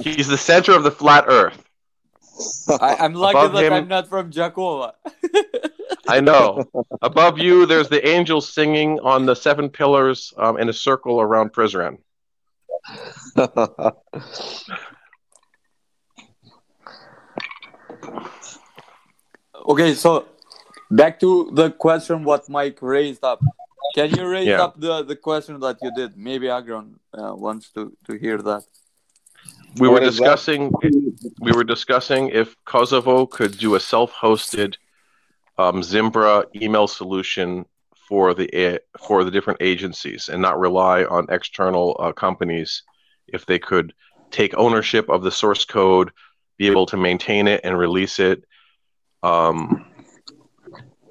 He's the center of the flat Earth. I, I'm lucky Above that him- I'm not from Jakova. [laughs] I know. Above you, there's the angels singing on the seven pillars um, in a circle around Prizren. Okay, so back to the question what Mike raised up. Can you raise Yeah. up the, the question that you did? Maybe Agron uh, wants to, to hear that. We were What is that? discussing. We were discussing if Kosovo could do a self-hosted um, Zimbra email solution for the for the different agencies and not rely on external uh, companies. If they could take ownership of the source code, be able to maintain it and release it, um,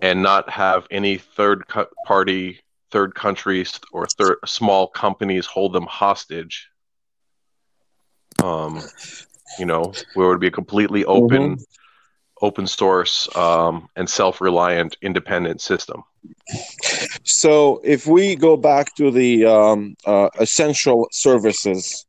and not have any third co- party, third countries, or third small companies hold them hostage. Um, you know, where it would be a completely open, open source, um, and self-reliant, independent system. So if we go back to the um, uh, essential services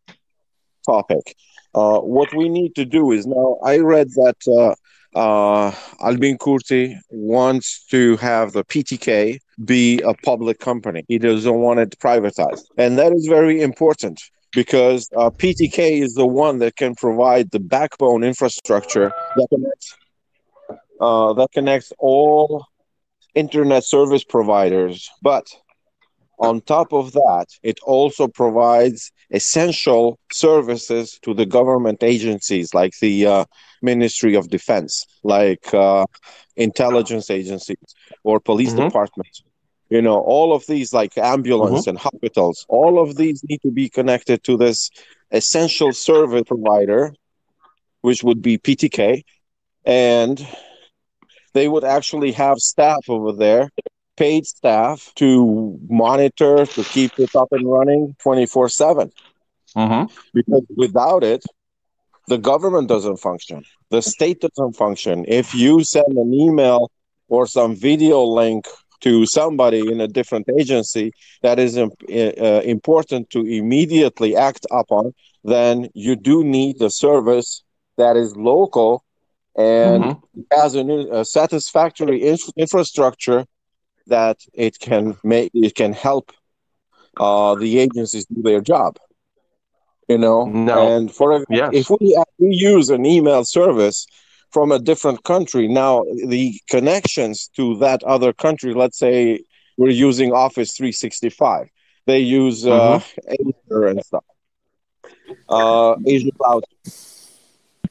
topic, uh, what we need to do is now I read that uh, uh, Albin Kurti wants to have the PTK be a public company. He doesn't want it privatized, and that is very important because uh, PTK is the one that can provide the backbone infrastructure that connects uh, that connects all internet service providers. But on top of that, it also provides essential services to the government agencies like the uh, Ministry of Defense, like uh, intelligence agencies or police Mhm. departments. You know, all of these, like ambulance and hospitals, all of these need to be connected to this essential service provider, which would be PTK. And they would actually have staff over there, paid staff to monitor, to keep it up and running 24 7 Mm-hmm. because without it, the government doesn't function. The state doesn't function. If you send an email or some video link to somebody in a different agency that is im- uh, important to immediately act upon, then you do need a service that is local and has an, a satisfactory inf- infrastructure that it can make it can help uh, the agencies do their job. You know, No. and for Yes. if we we use an email service from a different country, now the connections to that other country, let's say we're using Office 365, they use uh, Azure and stuff, uh, Azure Cloud.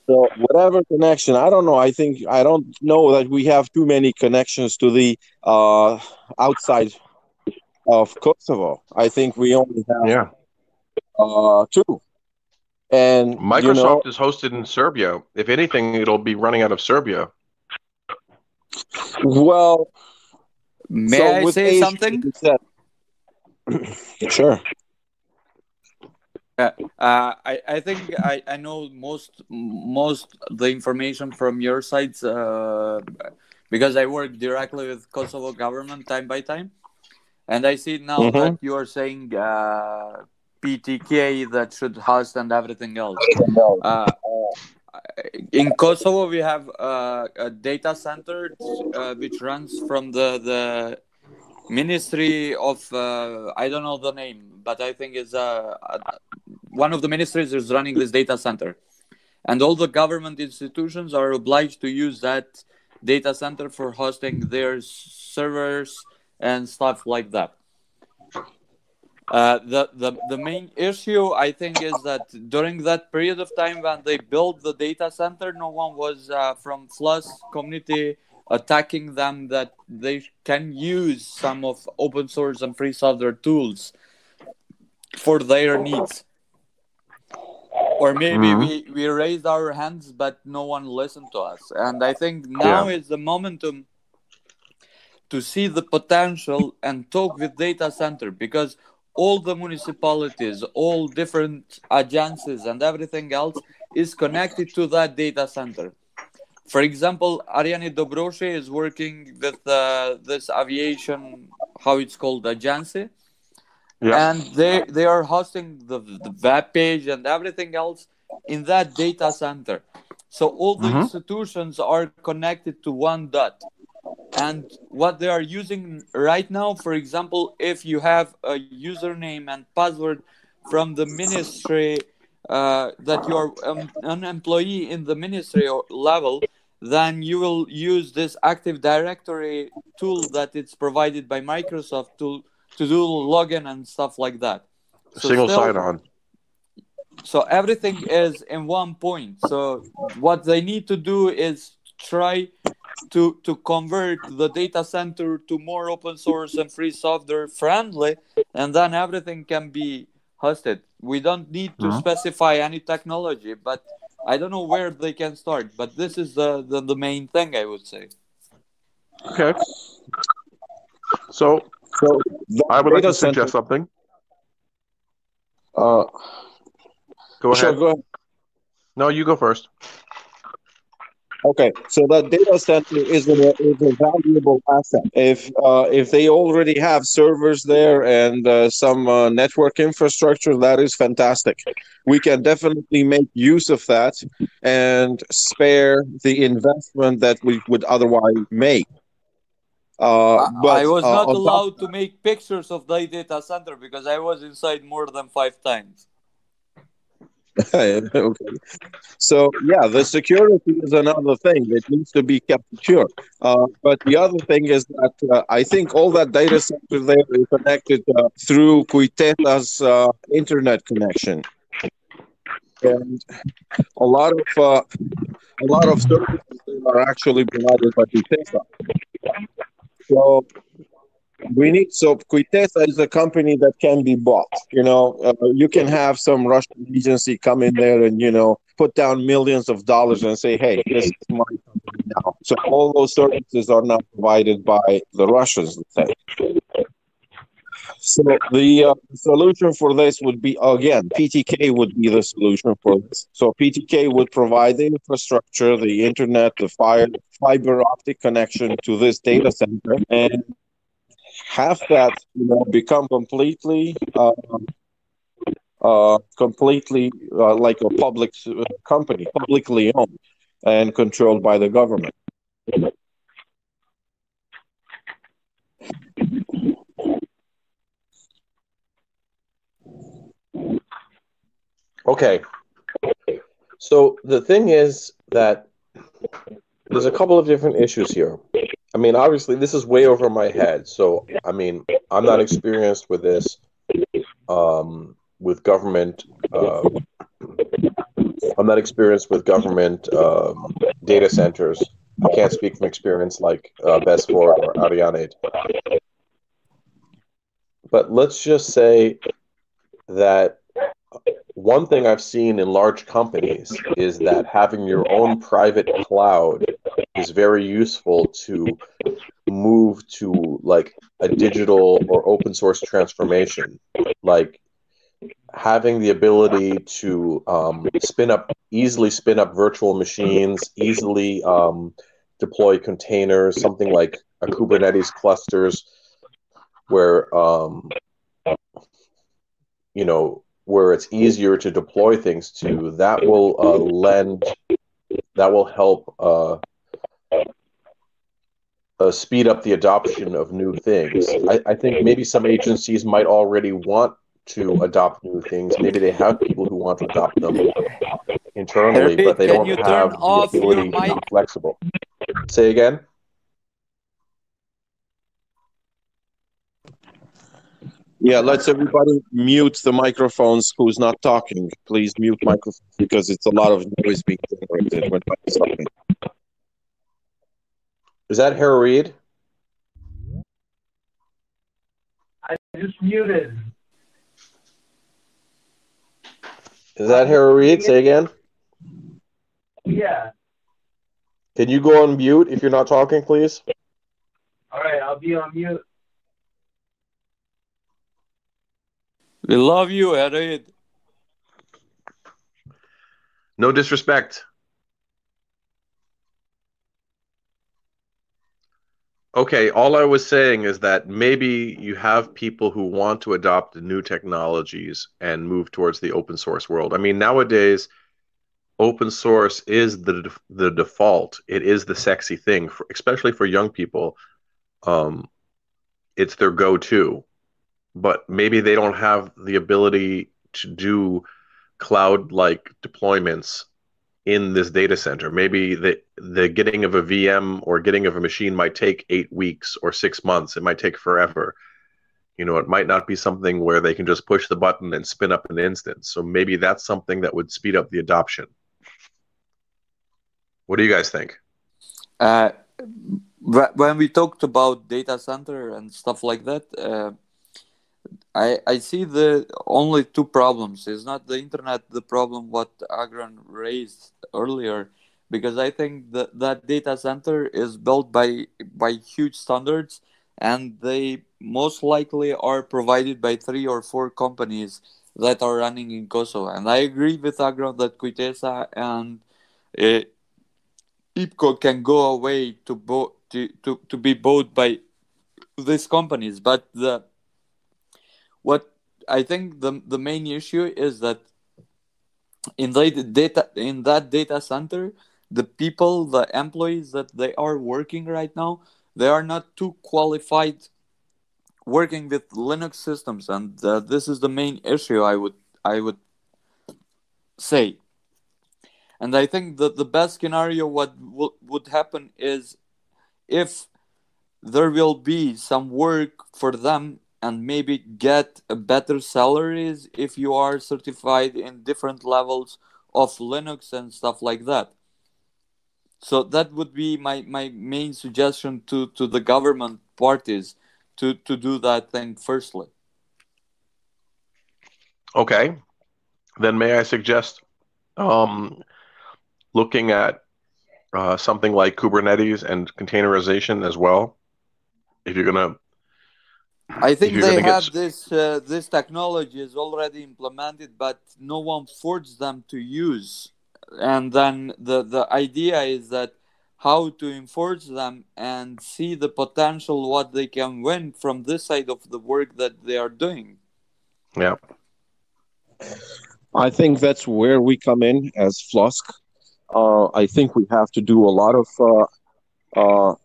So whatever connection, I don't know. I think I don't know that we have too many connections to the uh, outside of Kosovo. I think we only have Yeah. uh, two. And Microsoft you know, is hosted in Serbia. If anything, it'll be running out of Serbia. well, May so I say Azure, something? said- [clears throat] sure. Uh, I, I think I, I know most most the information from your sides uh, because I work directly with Kosovo government time by time, and I see now Mhm. that you are saying uh, PTK that should host and everything else. Uh, in Kosovo, we have uh, a data center uh, which runs from the the Ministry of uh, I don't know the name, but I think it's uh, one of the ministries is running this data center, and all the government institutions are obliged to use that data center for hosting their servers and stuff like that. Uh, the, the the main issue I think is that during that period of time when they built the data center, no one was uh, from FLOSSK community attacking them that they can use some of open source and free software tools for their needs. Or maybe Mhm. we, we raised our hands, but no one listened to us. And I think now is the momentum to see the potential and talk with data center because all the municipalities, all different agencies, and everything else is connected to that data center. For example, Arianit Dobroshi is working with uh, this aviation, how it's called, agency, Yeah. and they they are hosting the, the web page and everything else in that data center. So all the Mhm. institutions are connected to one dot. And what they are using right now, for example, if you have a username and password from the ministry uh, that you are um, an employee in the ministry or level, then you will use this Active Directory tool that it's provided by Microsoft to to do login and stuff like that. So Single still- sign on. so everything is in one point so what they need to do is try to to convert the data center to more open source and free software friendly and then everything can be hosted we don't need to Mhm. specify any technology but i don't know where they can start but this is the the, the main thing i would say Okay. So So I would like data to suggest something. Uh, Go sure, ahead. go ahead. No, you go first. Okay, so that data center is a, is a valuable asset. If uh, if they already have servers there and uh, some uh, network infrastructure, that is fantastic. We can definitely make use of that and spare the investment that we would otherwise make. Uh, I- but i was uh, not allowed to make pictures of the data center because i was inside more than five times [laughs] okay. So yeah, the security is another thing that needs to be kept secure. Uh, but the other thing is that uh, I think all that data center there is connected uh, through Kujtesa's uh, internet connection, and a lot of uh, a lot of services are actually provided by Kujtesa. So we need so Kujtesa is a company that can be bought. You know, uh, you can have some Russian agency come in there and you know put down millions of dollars and say, "Hey, this is my company now." So all those services are now provided by the Russians. So the uh, solution for this would be again PTK would be the solution for this. So PTK would provide the infrastructure, the internet, the fire, fiber optic connection to this data center, and have that you know become completely uh, uh, completely uh, like a public uh, company, publicly owned and controlled by the government. Okay. So the thing is that there's a couple of different issues here. I mean, obviously, this is way over my head. So, I mean, I'm not experienced with this, um, with government. Uh, I'm not experienced with government um, data centers. I can't speak from experience like uh, Besfort or Arianit. But let's just say that one thing I've seen in large companies is that having your own private cloud is very useful to move to like a digital or open source transformation. Like having the ability to um, spin up easily spin up virtual machines, easily um, deploy containers, something like a Kubernetes clusters, where um, you know where it's easier to deploy things to, that will uh, lend, that will help uh, uh, speed up the adoption of new things. I, I, think maybe some agencies might already want to adopt new things. Maybe they have people who want to adopt them internally, but they don't have the ability to be flexible. Say again. Yeah, let's everybody mute the microphones who's not talking. Please mute microphones because it's a lot of noise being generated when I'm talking. Is that Harry Reid? I just muted. Is that Harry Reid? Say again. Yeah. Can you go on mute if you're not talking, please? All right, I'll be on mute. We love you, Erid. No disrespect. Okay, all I was saying is that maybe you have people who want to adopt new technologies and move towards the open source world. I mean, nowadays, open source is the the default. It is the sexy thing, for, especially for young people. Um, it's their go-to but maybe they don't have the ability to do cloud like deployments in this data center. Maybe the the getting of a VM or getting of a machine might take eight weeks or six months. It might take forever. You know, it might not be something where they can just push the button and spin up an instance. So maybe that's something that would speed up the adoption. What do you guys think? Uh, when we talked about data center and stuff like that, uh, I, I see the only two problems. It's not the internet the problem what Agron raised earlier, because I think that that data center is built by by huge standards, and they most likely are provided by three or four companies that are running in Kosovo. And I agree with Agron that Kujtesa and uh, IPKO can go away to, bo- to, to, to be bought by these companies, but the what I think the the main issue is that in the data in that data center, the people, the employees that they are working right now, they are not too qualified working with Linux systems, and uh, this is the main issue. I would I would say. And I think that the best scenario what w- would happen is if there will be some work for them and maybe get better salaries if you are certified in different levels of Linux and stuff like that. So that would be my, my main suggestion to, to the government parties to, to do that thing firstly. Okay. Then may I suggest um, looking at uh, something like Kubernetes and containerization as well? If you're going to I think they have get... this uh, this technology is already implemented, but no one forced them to use. And then the the idea is that how to enforce them and see the potential what they can win from this side of the work that they are doing. Yeah. I think that's where we come in as FLOSSK. Uh, I think we have to do a lot of uh, uh,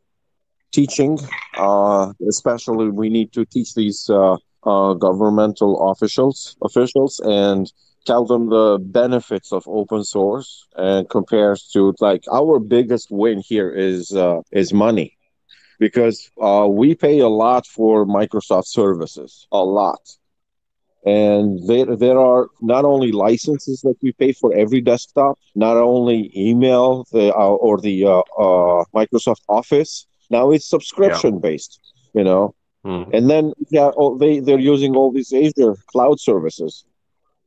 teaching. Uh, especially, we need to teach these uh, uh, governmental officials officials and tell them the benefits of open source and compares to like our biggest win here is is money because we pay a lot for Microsoft services, a lot and there, there are not only licenses that we pay for every desktop, not only email the, uh, or the uh, uh, Microsoft Office. Now it's subscription yeah. based, you know. Mm. And then yeah, oh, they they're using all these Azure cloud services,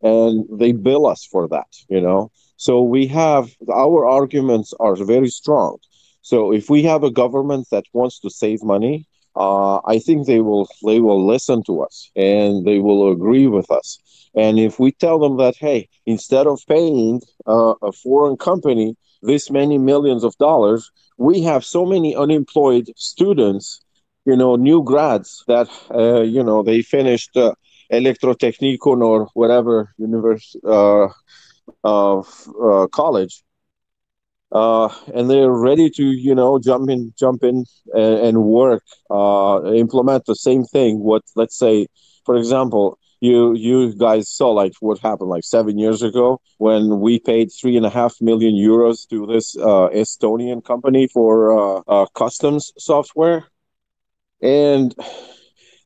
and they bill us for that, you know. So we have our arguments are very strong. So if we have a government that wants to save money, uh, I think they will they will listen to us and they will agree with us. And if we tell them that, hey, instead of paying uh, a foreign company this many millions of dollars, we have so many unemployed students, you know, new grads that uh, you know they finished uh, Electrotechnicon or whatever university uh, uh, college. Uh, and they're ready to you know jump in jump in and, and work uh, implement the same thing what let's say for example you you guys saw like what happened like seven years ago when we paid three and a half million euros to this uh, estonian company for uh, uh, customs software and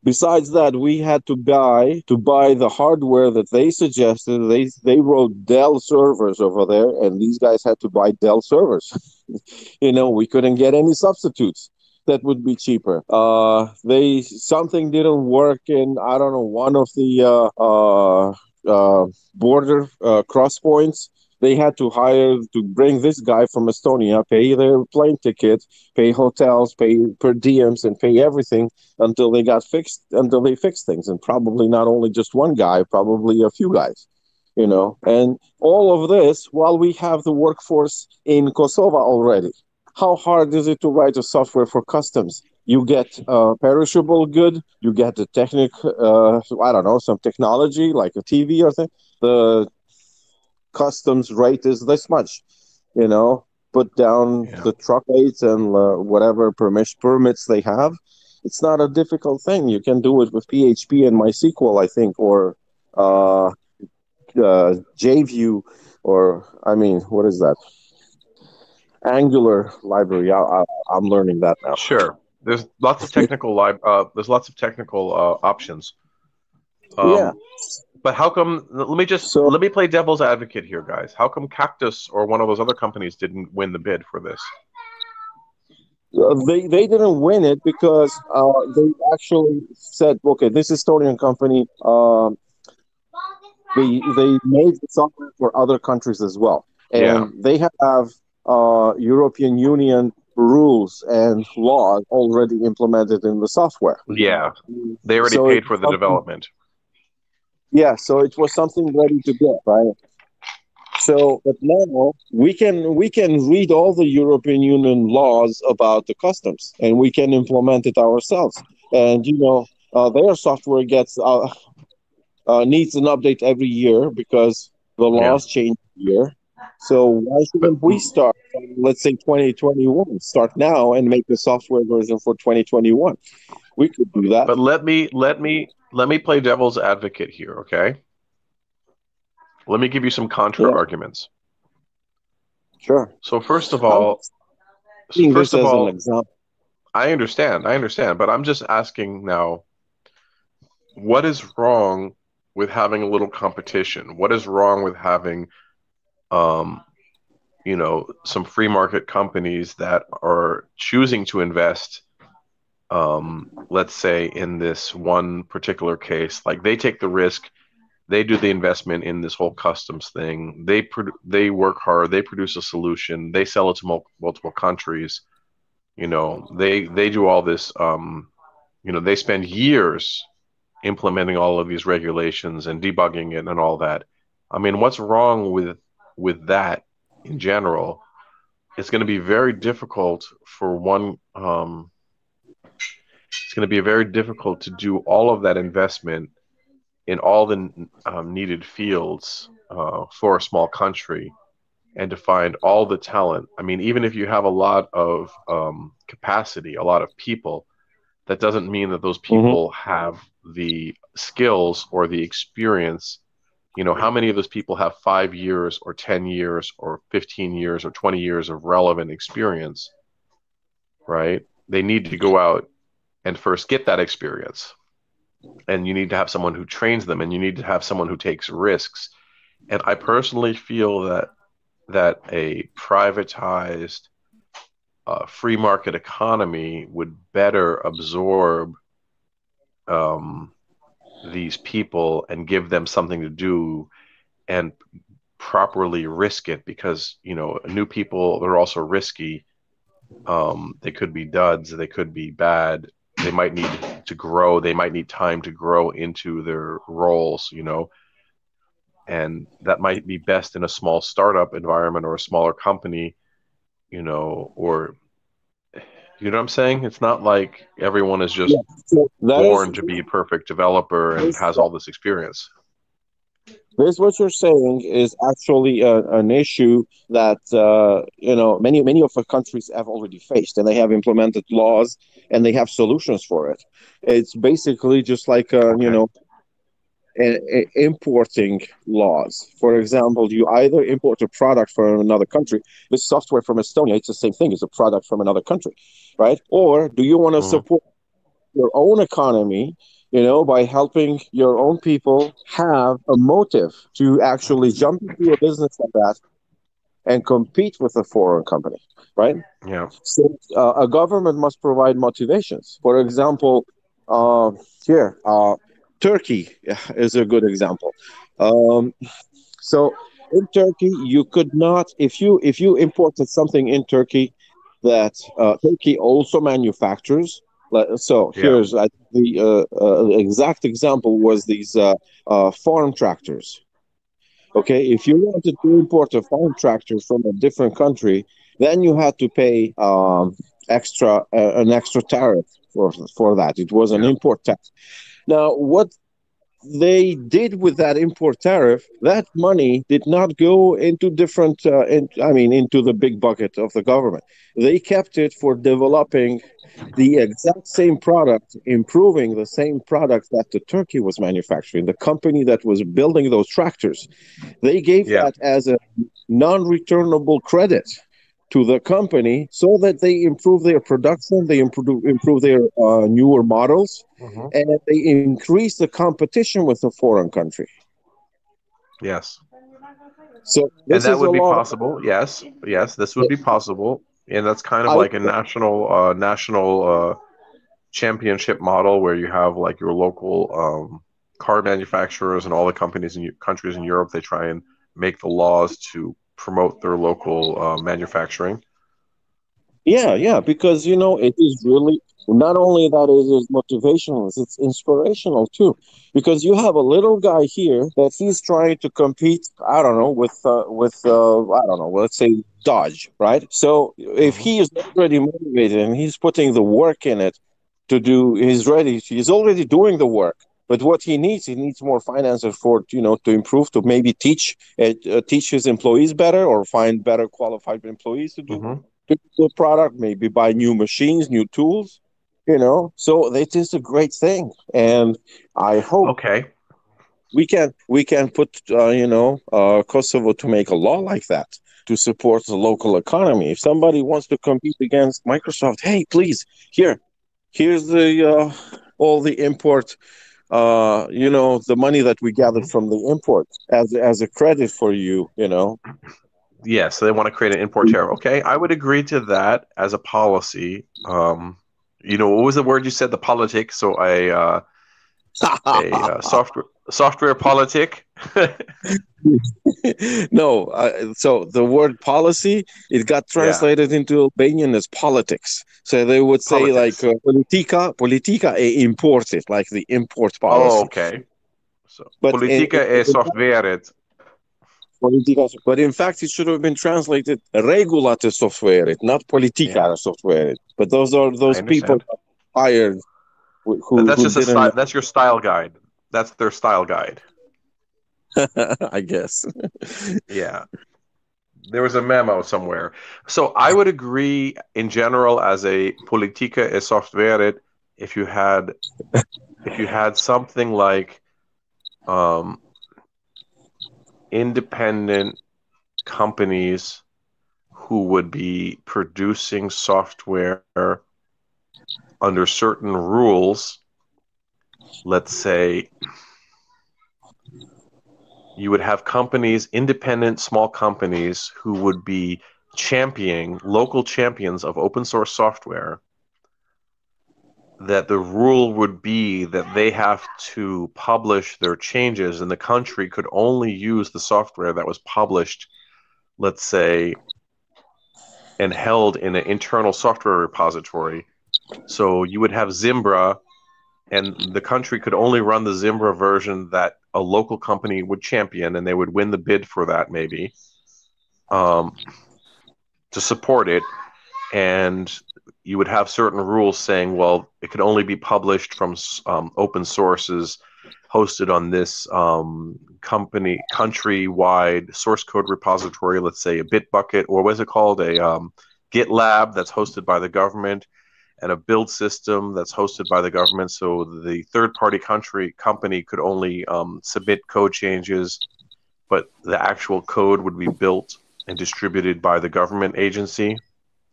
Besides that, we had to buy to buy the hardware that they suggested. They they wrote Dell servers over there, and these guys had to buy Dell servers. [laughs] you know, we couldn't get any substitutes that would be cheaper. Uh, they something didn't work in I don't know one of the uh, uh, uh border uh, cross points they had to hire to bring this guy from Estonia, pay their plane ticket, pay hotels, pay per diems, and pay everything until they got fixed, until they fixed things. And probably not only just one guy, probably a few guys, you know. And all of this while we have the workforce in Kosovo already. How hard is it to write a software for customs? You get uh, perishable good, you get the technic, uh, I don't know, some technology like a TV or thing. The customs rate is this much, you know, put down yeah. the truck rates and uh, whatever permis- permits they have. It's not a difficult thing. You can do it with PHP and MySQL, I think, or uh, uh, JView, or I mean, what is that? Angular library. I, am learning that now. Sure. There's lots of technical li- uh, There's lots of technical uh, options. Um, yeah. But how come? Let me just so, let me play devil's advocate here, guys. How come Cactus or one of those other companies didn't win the bid for this? Uh, they they didn't win it because uh, they actually said, okay, this Estonian company. Um, they they made the software for other countries as well, and yeah. they have uh, European Union rules and laws already implemented in the software. Yeah, they already so paid for the development. Yeah, so it was something ready to go, right? So, but now we can we can read all the European Union laws about the customs, and we can implement it ourselves. And you know, uh, their software gets uh, uh, needs an update every year because the laws yeah. change year. So why shouldn't we start? Let's say 2021. Start now and make the software version for 2021. We could do that. But let me let me let me play devil's advocate here, okay? Let me give you some contra arguments. Sure. So first of all, first of all. I understand. I understand. But I'm just asking now what is wrong with having a little competition? What is wrong with having, um, you know, some free market companies that are choosing to invest, um, let's say, in this one particular case? Like they take the risk, they do the investment in this whole customs thing. They produ- they work hard. They produce a solution. They sell it to mul- multiple countries you know they they do all this um you know they spend years implementing all of these regulations and debugging it and all that i mean what's wrong with with that in general it's going to be very difficult for one um it's going to be very difficult to do all of that investment in all the um, needed fields uh, for a small country and to find all the talent. I mean, even if you have a lot of um, capacity, a lot of people, that doesn't mean that those people have the skills or the experience. You know, how many of those people have five years or 10 years or 15 years or 20 years of relevant experience, right? They need to go out and first get that experience. And you need to have someone who trains them and you need to have someone who takes risks. And I personally feel that that a privatized uh, free market economy would better absorb um, these people and give them something to do and properly risk it because you know new people they're also risky um, they could be duds they could be bad they might need to grow they might need time to grow into their roles you know. And that might be best in a small startup environment or a smaller company you know or you know what i'm saying it's not like everyone is just Yeah. So born is to be a perfect developer and has all this experience this what you're saying is actually a, an issue that uh, you know many many of the countries have already faced, and they have implemented laws and they have solutions for it. It's basically just like uh, you know. Importing laws. For example, you either import a product from another country. This software from Estonia, it's the same thing. It's a product from another country, right? Or do you want to Mhm. support your own economy, you know, by helping your own people have a motive to actually jump into a business like that and compete with a foreign company, right? yeah So uh, a government must provide motivations. For example, uh, here, uh, Turkey is a good example. Um, so in Turkey, you could not if you if you imported something in Turkey that uh, Turkey also manufactures. So Yeah. here's I, the uh, uh, exact example was these uh, uh, farm tractors. Okay, if you wanted to import a farm tractor from a different country, then you had to pay um, extra uh, an extra tariff for for that. It was an Yeah. import tax. Now, what they did with that import tariff, that money did not go into different. Uh, in, I mean, into the big bucket of the government. They kept it for developing the exact same product, improving the same product that the Turkey was manufacturing. The company that was building those tractors, they gave Yeah. that as a non-returnable credit to the company so that they improve their production, they improve improve their uh, newer models, Mhm. and they increase the competition with a foreign country. yes. So and that would be possible. Yes. Yes this would be possible. And that's kind of I- like a national uh, national uh, championship model where you have like your local um, car manufacturers and all the companies in Eu- countries in Europe. They try and make the laws to promote their local uh, manufacturing Yeah, yeah, because you know it is really not only that it is motivational, it's inspirational too. Because you have a little guy here that he's trying to compete. I don't know with uh, with uh, I don't know. Let's say Dodge, right? So if he is already motivated and he's putting the work in it to do, he's ready. He's already doing the work. But what he needs, he needs more finances for you know to improve, to maybe teach uh, uh, teach his employees better or find better qualified employees to do Mhm. to the product, maybe buy new machines, new tools, you know. So it is a great thing. And I hope okay we can we can put uh, you know uh, Kosovo to make a law like that to support the local economy. If somebody wants to compete against Microsoft, hey, please here, here's the uh, all the import. Uh, you know the money that we gathered from the imports as as a credit for you. You know, Yeah, so they want to create an import tariff. Okay, I would agree to that as a policy. Um, you know, what was the word you said? The politics. So a uh, a uh, [laughs] software software politic. [laughs] no, uh, so the word policy it got translated into Albanian as politics. So they would say Politics. like uh, politica, politica e imported, like the import policy. oh, okay. So But politica in- e software. But in fact, it should have been translated regula te software, not politica Yeah. software. But those are those people hired who, who That's just a style, that's your style guide. That's their style guide. [laughs] I guess. [laughs] Yeah. There was a memo somewhere. So I would agree in general as a politica e software if you had if you had something like um, independent companies who would be producing software under certain rules let's say you would have companies, independent small companies, who would be championing local champions of open source software. That the rule would be that they have to publish their changes, and the country could only use the software that was published, let's say, and held in an internal software repository. So you would have Zimbra, and the country could only run the Zimbra version that a local company would champion, and they would win the bid for that maybe um, to support it. And you would have certain rules saying, well, it could only be published from um, open sources hosted on this um, company country-wide source code repository. Let's say a Bitbucket, or what is it called? A um, GitLab that's hosted by the government and a build system that's hosted by the government. So the third party country company could only um, submit code changes, but the actual code would be built and distributed by the government agency,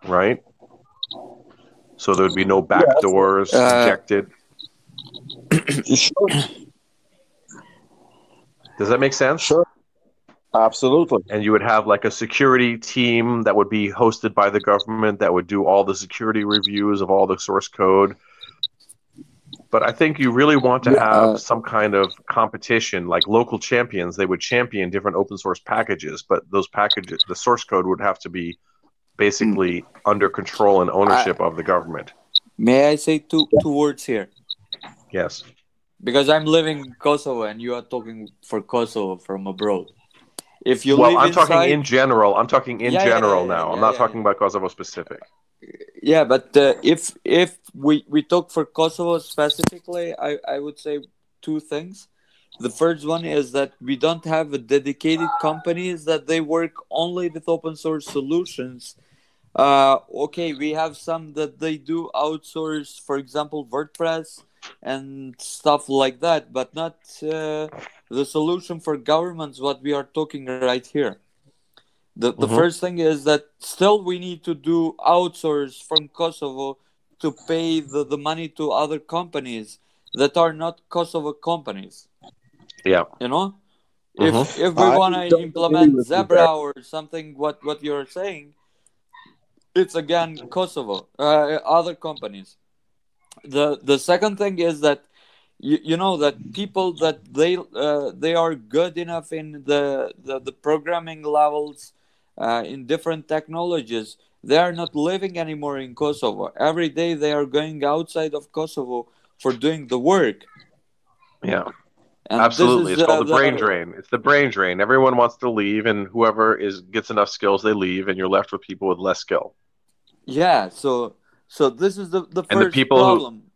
right? So there would be no backdoors Uh, injected. [clears throat] sure, Does that make sense? sure. Absolutely. and you would have like a security team that would be hosted by the government that would do all the security reviews of all the source code. But I think you really want to Yeah, have uh, some kind of competition, like local champions. They would champion different open source packages, but those packages, the source code would have to be basically under control and ownership of the government. May I say two two words here? Yes. Because I'm living in Kosovo and you are talking for Kosovo from abroad. If you well, I'm inside, talking in general. I'm talking in Yeah, general yeah, yeah, now. I'm not talking about Kosovo specific. yeah, but uh, if if we we talk for Kosovo specifically, I I would say two things. The first one is that we don't have a dedicated companies that they work only with open source solutions. Uh, okay, we have some that they do outsource, for example, WordPress and stuff like that, but not uh, the solution for governments. What we are talking right here. The the Mhm. first thing is that still we need to do outsource from Kosovo to pay the, the money to other companies that are not Kosovo companies. Yeah. You know? Mhm. If if we want to implement with you Zimbra or something what what you're saying, it's again Kosovo, uh, other companies. The the second thing is that you, you know that people that they uh, they are good enough in the the, the programming levels uh, in different technologies they are not living anymore in kosovo every day they are going outside of kosovo for doing the work Yeah. and Absolutely, this it's is, called uh, the brain drain. It's the brain drain. Everyone wants to leave, and whoever is gets enough skills, they leave, and you're left with people with less skill. yeah so so this is the the And the first people who- problem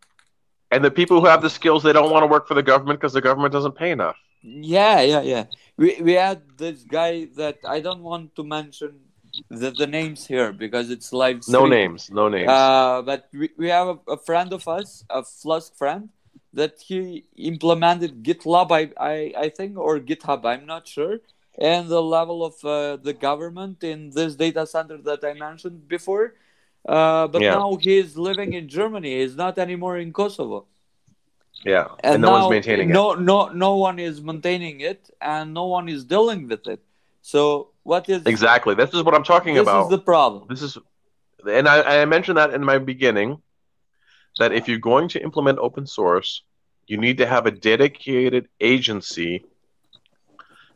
And the people who have the skills, they don't want to work for the government because the government doesn't pay enough. Yeah, yeah, yeah. We we had this guy that I don't want to mention the, the names here because it's live. No names, no names. Uh, but we, we have a, a friend of us, a FLOSSK friend, that he implemented GitLab, I, I, I think, or GitHub, I'm not sure, and the level of uh, the government in this data center that I mentioned before. Uh, but Yeah. now he's living in Germany. He's not anymore in Kosovo. Yeah, And, and, no one's maintaining it. no, no, no one is maintaining it, and no one is dealing with it. So what is Exactly. This is what I'm talking This about. This is the problem. this is and I, I mentioned that in my beginning that if you're going to implement open source you need to have a dedicated agency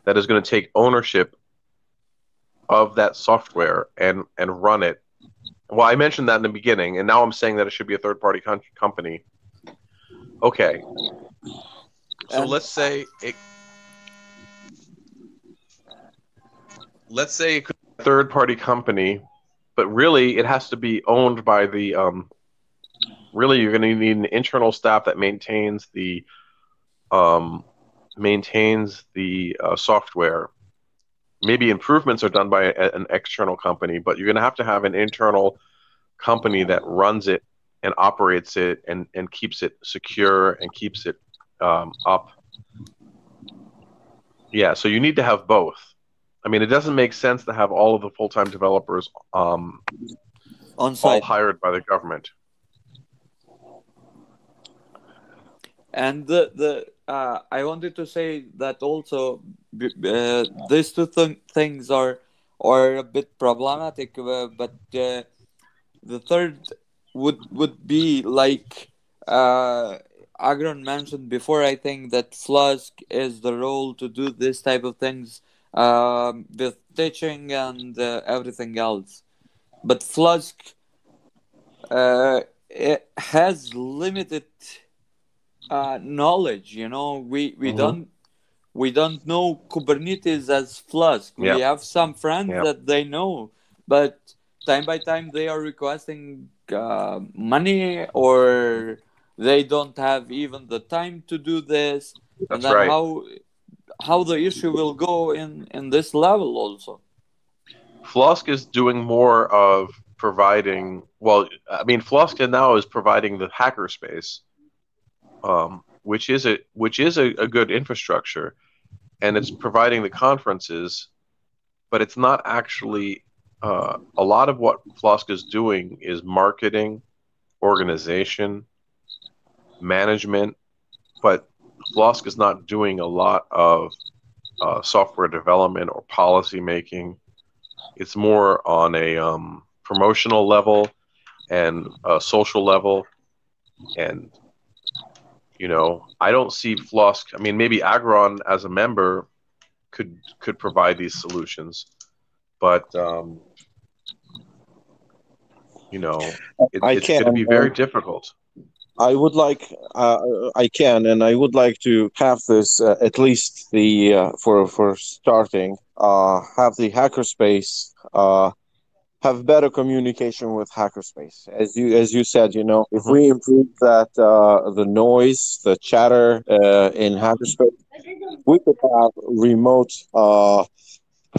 that is going to take ownership of that software and and run it well i mentioned that in the beginning and now i'm saying that it should be a third party com- company. Okay. So And- let's say it let's say it could be a third party company but really it has to be owned by the um, really you're going to need an internal staff that maintains the um, maintains the uh, software maybe improvements are done by a, an external company but you're going to have to have an internal company that runs it and operates it and, and keeps it secure and keeps it um, up. Yeah so you need to have both. I mean it doesn't make sense to have all of the full-time developers um, On all site. hired by the government. And the the uh, I wanted to say that also uh, these two th- things are are a bit problematic, uh, but uh, the third would would be like uh, Agron mentioned before. I think that FLOSSK is the role to do this type of things um, with teaching and uh, everything else, but FLOSSK uh, it has limited uh, knowledge. You know, we we Mhm. don't we don't know Kubernetes as FLOSSK. Yeah. We have some friends Yeah. that they know, but time by time they are requesting uh, money or they don't have even the time to do this. and That's then right. how how the issue will go in in this level also. FLOSSK is doing more of providing. Well, I mean, FLOSSK now is providing the hackerspace, um, which is a which is a, a good infrastructure, and it's providing the conferences, but it's not actually. Uh, a lot of what FLOSSK is doing is marketing, organization, management, but FLOSSK is not doing a lot of uh, software development or policy making it's more on a um, promotional level and a social level and you know i don't see FLOSSK i mean maybe agron as a member could could provide these solutions but um, you know it, it's going to be very uh, difficult. I would like, uh, I can, and I would like to have this uh, at least the uh, for for starting, uh, have the hackerspace, uh, have better communication with hackerspace. As you as you said, you know, if we improve that uh, the noise, the chatter uh, in hackerspace, we could have remote uh,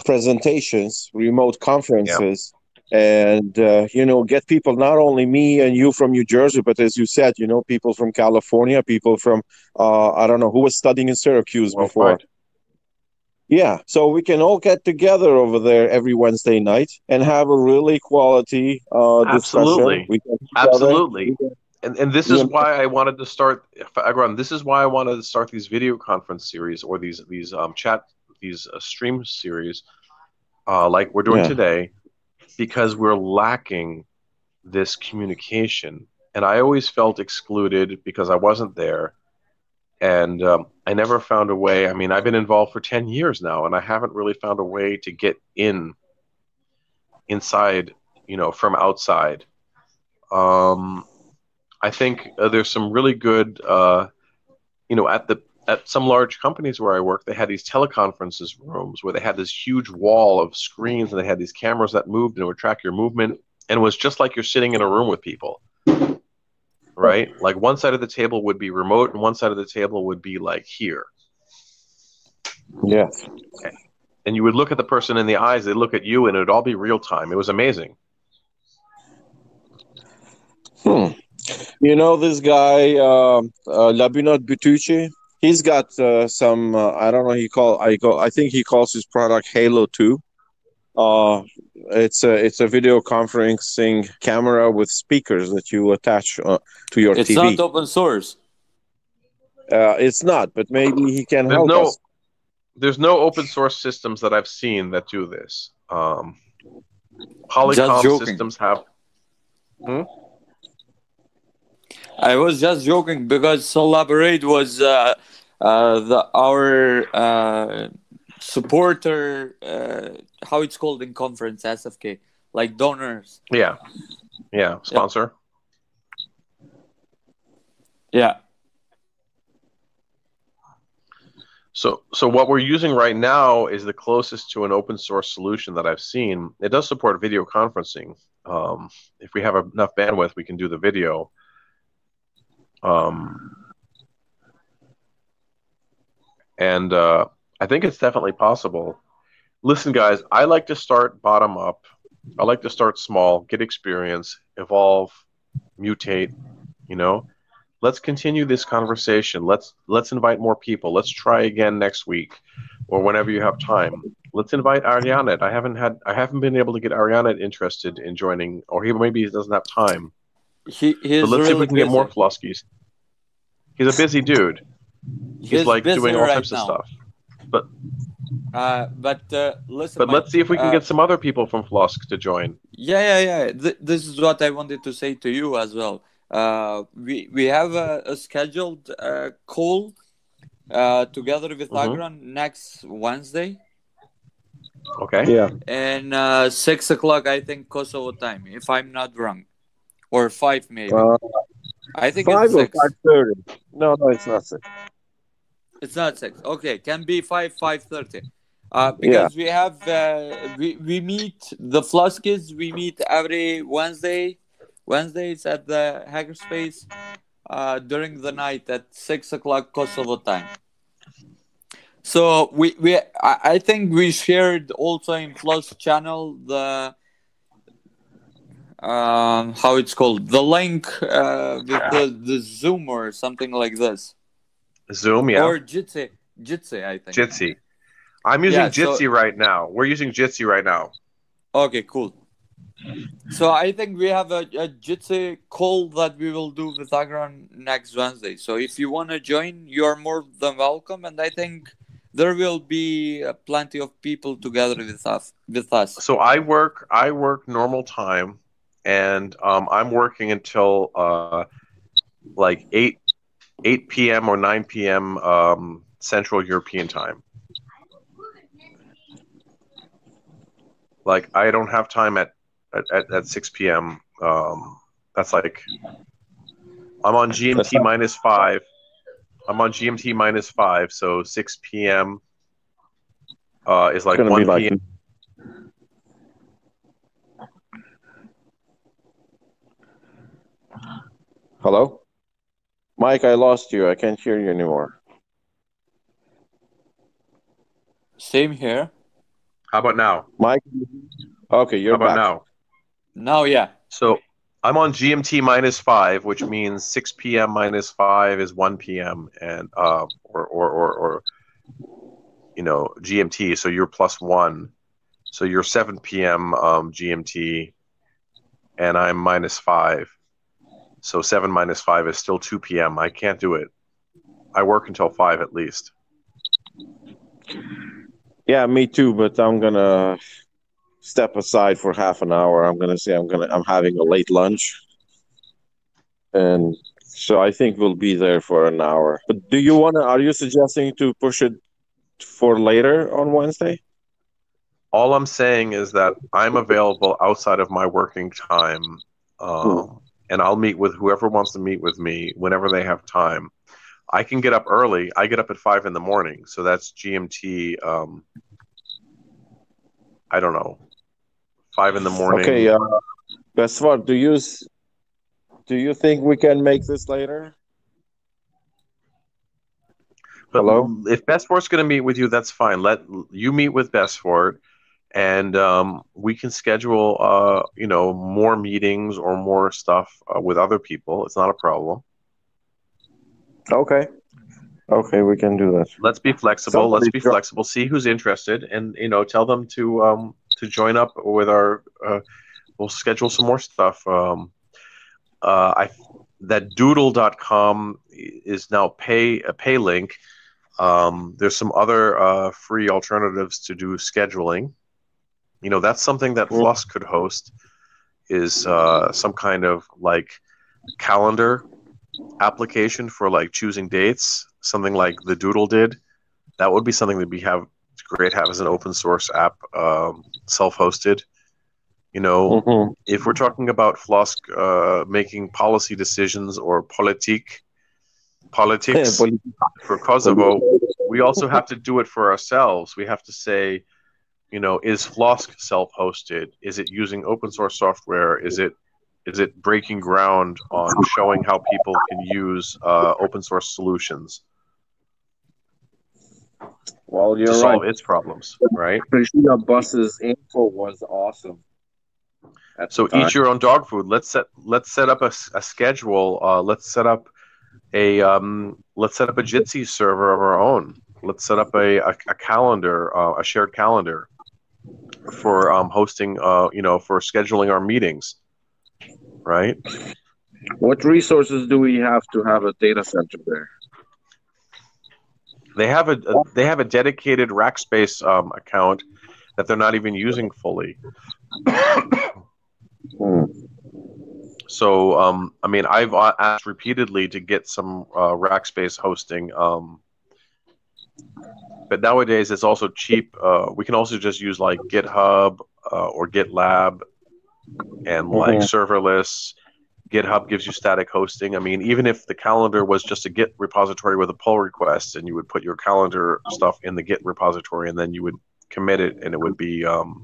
presentations, remote conferences. And uh, you know, get people not only me and you from New Jersey, but as you said, you know, people from California, people from uh, I don't know who was studying in Syracuse before. Worldwide. Yeah, so we can all get together over there every Wednesday night and have a really quality uh, discussion. Absolutely. Absolutely. And, and this is why I wanted to start Agron. This is why I wanted to start these video conference series or these these um, chat these uh, stream series, uh, like we're doing Yeah. today, because we're lacking this communication. And I always felt excluded because I wasn't there, and um, I never found a way. I mean, I've been involved for ten years now, and I haven't really found a way to get in inside, you know, from outside. Um, I think uh, there's some really good, uh, you know, at the at some large companies where I work, they had these teleconferences rooms where they had this huge wall of screens and they had these cameras that moved and would track your movement, and it was just like you're sitting in a room with people, right? Like one side of the table would be remote, and one side of the table would be like here, yeah. and you would look at the person in the eyes, they'd look at you, and it would all be real time. It was amazing. Hmm. You know this guy, uh, uh, Labinot Butucci. He's got uh, some. Uh, I don't know. He call. I go. I think he calls his product Halo Two. Uh, it's a it's a video conferencing camera with speakers that you attach uh, to your It's TV. It's not open source. uh, it's not, but maybe he can There's help no us. there's no open source systems that I've seen that do this. Um, Polycom systems have Hmm? I was just joking because Collaborate was uh, uh, the our uh, supporter. Uh, how it's called in conference SFK, like donors. yeah yeah sponsor. Yeah. So, so what we're using right now is the closest to an open source solution that I've seen. It does support video conferencing. Um, if we have enough bandwidth, we can do the video. Um, and uh, I think it's definitely possible. Listen, guys, I like to start bottom up. I like to start small, get experience, evolve, mutate. You know, let's continue this conversation let's let's invite more people let's try again next week or whenever you have time let's invite Arianit i haven't had i haven't been able to get Arianit interested in joining or he maybe he doesn't have time He but let's see if we can get more busy. he's a busy dude he's, He's like doing all right types now. of stuff Uh, but uh, listen, but Mike, let's see if we can uh, get some other people from FLOSSK to join Yeah, yeah, yeah. Th- this is what I wanted to say to you as well. Uh, we we have a, a scheduled uh, call uh, together with Mhm. Agron next Wednesday okay Yeah. and uh, six o'clock. I think Kosovo time, if I'm not wrong, or five maybe. Uh, I think five it's or six. five thirty. No, no, it's not six. It's not six. Okay, can be five, five thirty. Uh, because we have uh, we we meet the Fluskies. We meet every Wednesday. Wednesdays at the Hackerspace uh, during the night at six o'clock Kosovo time. So we we I, I think we shared also in Plus channel the um how it's called the link uh with the the Zoom or something like this zoom yeah or Jitsi Jitsi I think. jitsi i'm using Yeah, so- jitsi right now we're using jitsi right now Okay, cool. So I think we have a, a Jitsi call that we will do with Agron next Wednesday. So if you want to join, you are more than welcome. And I think there will be uh, plenty of people together with us. With us. so I work I work normal time, and um, I'm working until uh, like eight eight p.m. or nine p.m. Um, Central European time. Like I don't have time at at, at, at six p.m. Um, that's like I'm on GMT minus five. I'm on GMT minus five, so six p.m. Uh, is like one be like p.m. Hello, Mike. I lost you. I can't hear you anymore. Same here. How about now? Mike. Okay, you're How about back. now? Now, yeah. So I'm on GMT minus five, which means 6 p.m. minus five is 1 p.m. and uh, or, or or or you know GMT. So you're plus one. So you're 7 p.m. Um, GMT, and I'm minus five. So seven minus five is still 2 p.m. I can't do it. I work until five at least. Yeah, me too. But I'm gonna step aside for half an hour. I'm gonna say I'm gonna I'm having a late lunch, and so I think we'll be there for an hour. But do you wanna? Are you suggesting to push it for later on Wednesday? All I'm saying is that I'm available outside of my working time, um, and I'll meet with whoever wants to meet with me whenever they have time. I can get up early. I get up at five in the morning, so that's GMT. Um, I don't know, five in the morning. Okay, uh, Besfort, do you do you think we can make this later? But Hello? if Besfort's going to meet with you, that's fine. Let you meet with Bestfort, and um, we can schedule, uh, you know, more meetings or more stuff uh, with other people. It's not a problem. Okay. Okay, we can do that. Let's be flexible. Let's be flexible. See who's interested, and you know, tell them to um, to join up with our. Uh, we'll schedule some more stuff. Um, uh, I that doodle.com is now pay a pay link. Um, there's some other uh, free alternatives to do scheduling. You know, that's something that cool. FLOSSK could host is uh, some kind of like calendar application for like choosing dates, something like the Doodle did. That would be something that we have great have as an open source app, um, self hosted. You know, mm-hmm. if we're talking about FLOSSK uh, making policy decisions or politique, politics [laughs] for Kosovo, we also have to do it for ourselves. We have to say, you know, is FLOSSK self-hosted? Is it using open source software? Is it is it breaking ground on showing how people can use uh, open source solutions? Well, you're to right. solve its problems, right? Priscilla Bus's info was awesome. So eat your own dog food. Let's set let's set up a, a schedule. Uh, let's set up a um, let's set up a Jitsi server of our own. Let's set up a a, a calendar, uh, a shared calendar for um, hosting. Uh, you know, for scheduling our meetings. Right. What resources do we have to have a data center there? They have a, a they have a dedicated Rackspace um, account that they're not even using fully. Hmm. So, um, I mean, I've asked repeatedly to get some uh, Rackspace hosting, um, but nowadays it's also cheap. Uh, we can also just use like GitHub uh, or GitLab and like mm-hmm. serverless. GitHub gives you static hosting. I mean, even if the calendar was just a Git repository with a pull request, and you would put your calendar stuff in the Git repository, and then you would commit it, and it would be um,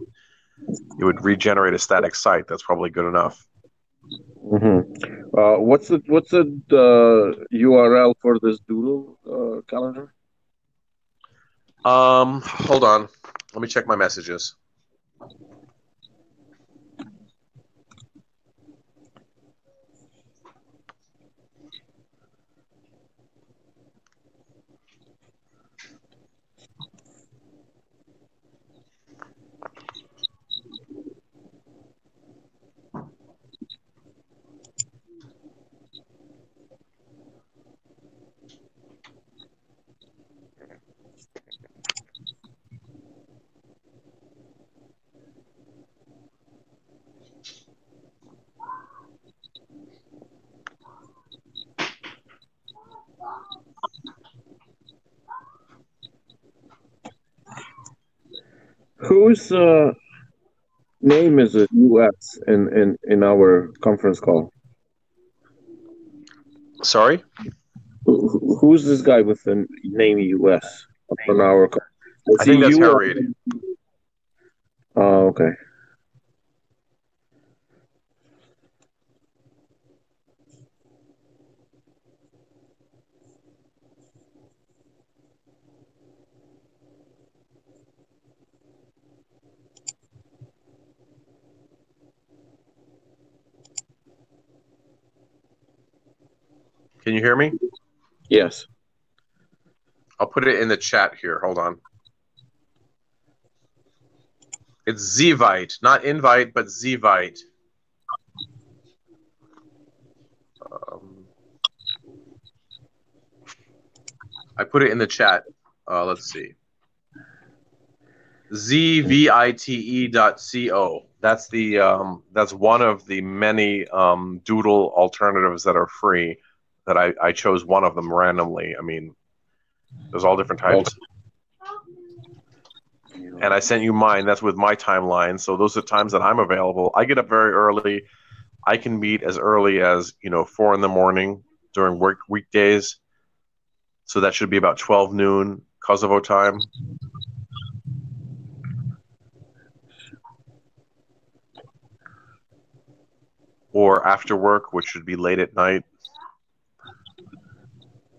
it would regenerate a static site. That's probably good enough. Mm-hmm. Uh, what's the what's the uh, URL for this Doodle uh, calendar? Um, hold on. Let me check my messages. Whose uh, name is it? U.S. in in in our conference call. Sorry. who's this guy with the name U.S. on our? I think that's Harry. Oh, okay. Can you hear me? Yes. I'll put it in the chat here. Hold on. It's Zvite, not invite, but Zvite. Um, I put it in the chat. Uh, let's see. zvite dot co. That's the um, that's one of the many um, Doodle alternatives that are free that I, I chose one of them randomly. I mean, there's all different types. And I sent you mine. That's with my timeline. So those are times that I'm available. I get up very early. I can meet as early as you know four in the morning during work weekdays. So that should be about twelve noon Kosovo time. Or after work, which should be late at night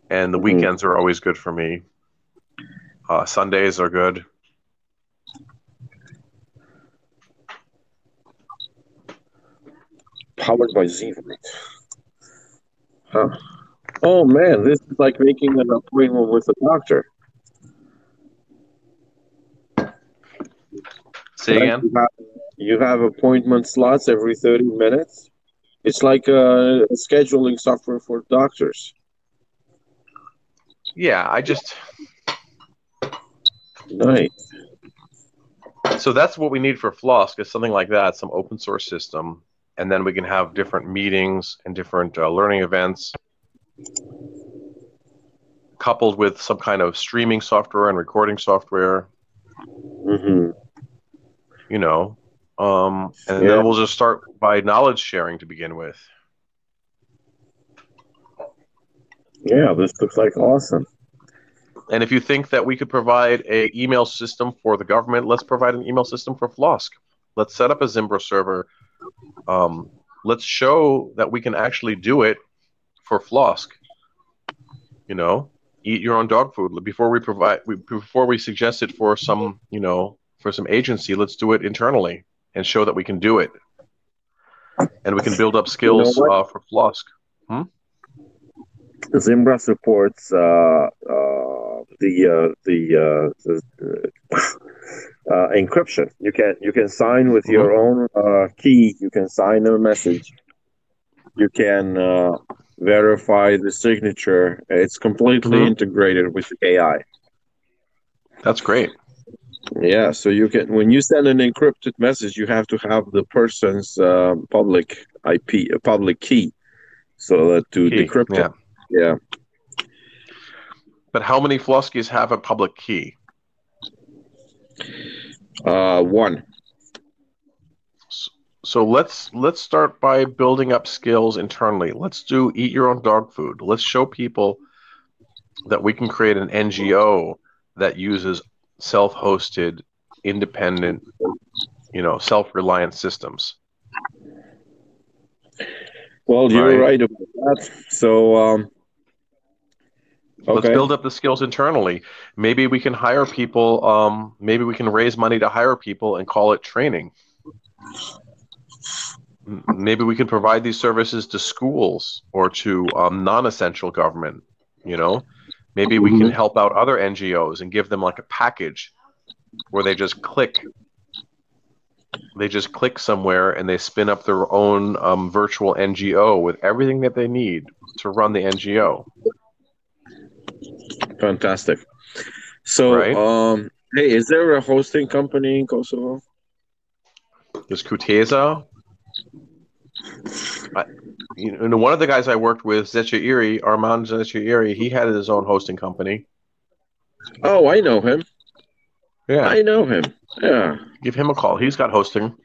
and the mm-hmm. weekends are always good for me. Uh, Sundays are good. Powered by Zeevite. Huh. Oh man, this is like making an appointment with a doctor. Say like again. You have, you have, appointment slots every 30 minutes. It's like a scheduling software for doctors. Yeah, I just Nice. so that's what we need for FLOSSK is something like that, some open source system, and then we can have different meetings and different uh, learning events coupled with some kind of streaming software and recording software. hmm You know, um, and Yeah. then we'll just start by knowledge sharing to begin with. Yeah, this looks like awesome. And if you think that we could provide a email system for the government, let's provide an email system for FLOSSK. Let's set up a Zimbra server. Um, let's show that we can actually do it for FLOSSK. You know, eat your own dog food before we provide we, before we suggest it for some you know for some agency. Let's do it internally and show that we can do it, and we can build up skills what? uh, for FLOSSK. Zimbra supports uh, uh, the uh, the, uh, the uh, encryption. You can you can sign with your own uh, key. You can sign a message. You can uh, verify the signature. It's completely Mhm. integrated with AI. That's great. Yeah, so you can when you send an encrypted message, you have to have the person's uh, public IP, a public key, so that to Key, decrypt yeah. it. Yeah. But how many Floskies have a public key? Uh, one. So let's let's start by building up skills internally. Let's do eat your own dog food. Let's show people that we can create an NGO that uses self-hosted, independent, you know, self-reliant systems. Well, you're Right. right about that. So, um, Let's build up the skills internally. Maybe we can hire people. Um, maybe we can raise money to hire people and call it training. Maybe we can provide these services to schools or to um, non-essential government. You know, maybe we can Mhm. help out other NGOs and give them like a package where they just click. They just click somewhere and they spin up their own um, virtual NGO with everything that they need to run the NGO. Fantastic. So, Right. um, hey, is there a hosting company in Kosovo? There's Kujtesa. I, you know, one of the guys I worked with, Zetchairi, Armand Zetchairi, he had his own hosting company. Oh, I know him. Yeah, I know him. Yeah. give him a call. He's got hosting.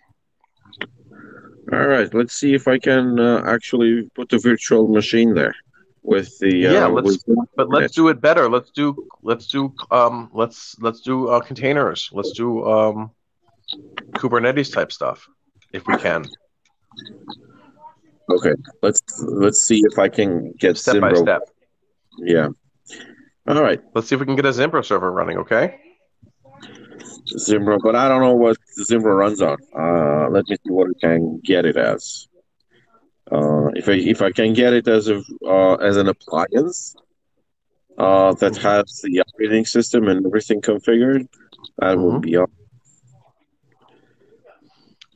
All right. Let's see if I can uh, actually put a virtual machine there with the. Uh, Yeah, let's- But let's do it better. Let's do let's do um let's let's do uh, containers. Let's do um Kubernetes type stuff if we can, Okay. Let's let's see if I can get step by step. Yeah. All right, Let's see if we can get a Zimbra server running. Okay. Zimbra, but I don't know what Zimbra runs on. Uh, let me see what I can get it as. Uh, if I if I can get it as a uh, as an appliance uh, that has the operating system and everything configured, that Mhm. would be all.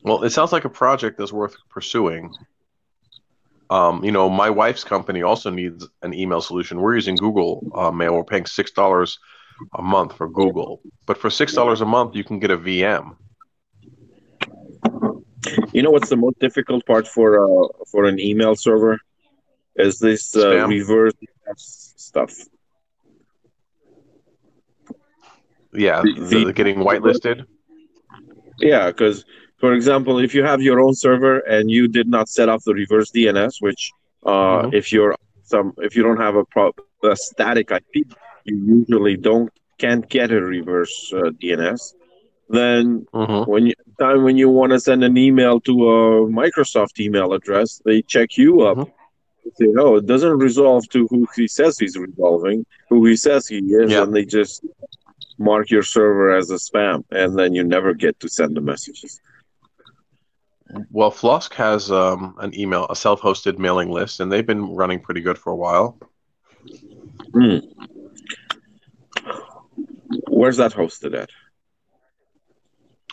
Well, it sounds like a project that's worth pursuing. Um, you know, my wife's company also needs an email solution. We're using Google uh, Mail. We're paying six dollars a month for Google, but for six dollars a month, you can get a VM. You know what's the most difficult part for uh, for an email server? Is this uh, reverse stuff? Yeah, The- the, the getting whitelisted. Yeah, because for example, if you have your own server and you did not set up the reverse DNS, which uh, Mhm. if you're some if you don't have a, pro- a static IP, you usually don't can't get a reverse uh, DNS. Then hmm when you time when you want to send an email to a Microsoft email address, they check you up. Mhm. They say, oh, it doesn't resolve to who he says he's resolving, who he says he is, Yeah. and they just mark your server as a spam, and then you never get to send the messages. Well, FLOSSK has um, an email, a self-hosted mailing list, and they've been running pretty good for a while. Hmm. Where's that hosted at?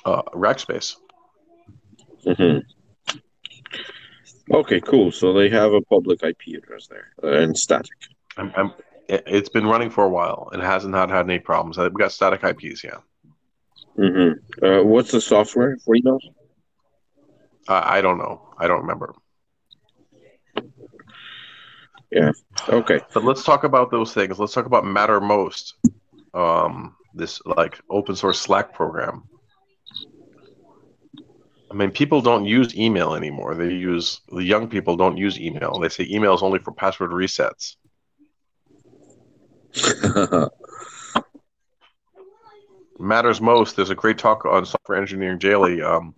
Uh, Rackspace. hmm Okay, cool. So they have a public IP address there uh, and static. I'm, I'm, it- it's been running for a while and hasn't had, had any problems. We got static IPs, yeah. hmm Uh, what's the software for emails? I, I don't know. I don't remember. Yeah. Okay. But let's talk about those things. Let's talk about Mattermost, um, this like open source Slack program. I mean, people don't use email anymore. They use the young people don't use email. They say email is only for password resets. [laughs] Mattermost. There's a great talk on software engineering daily. Um,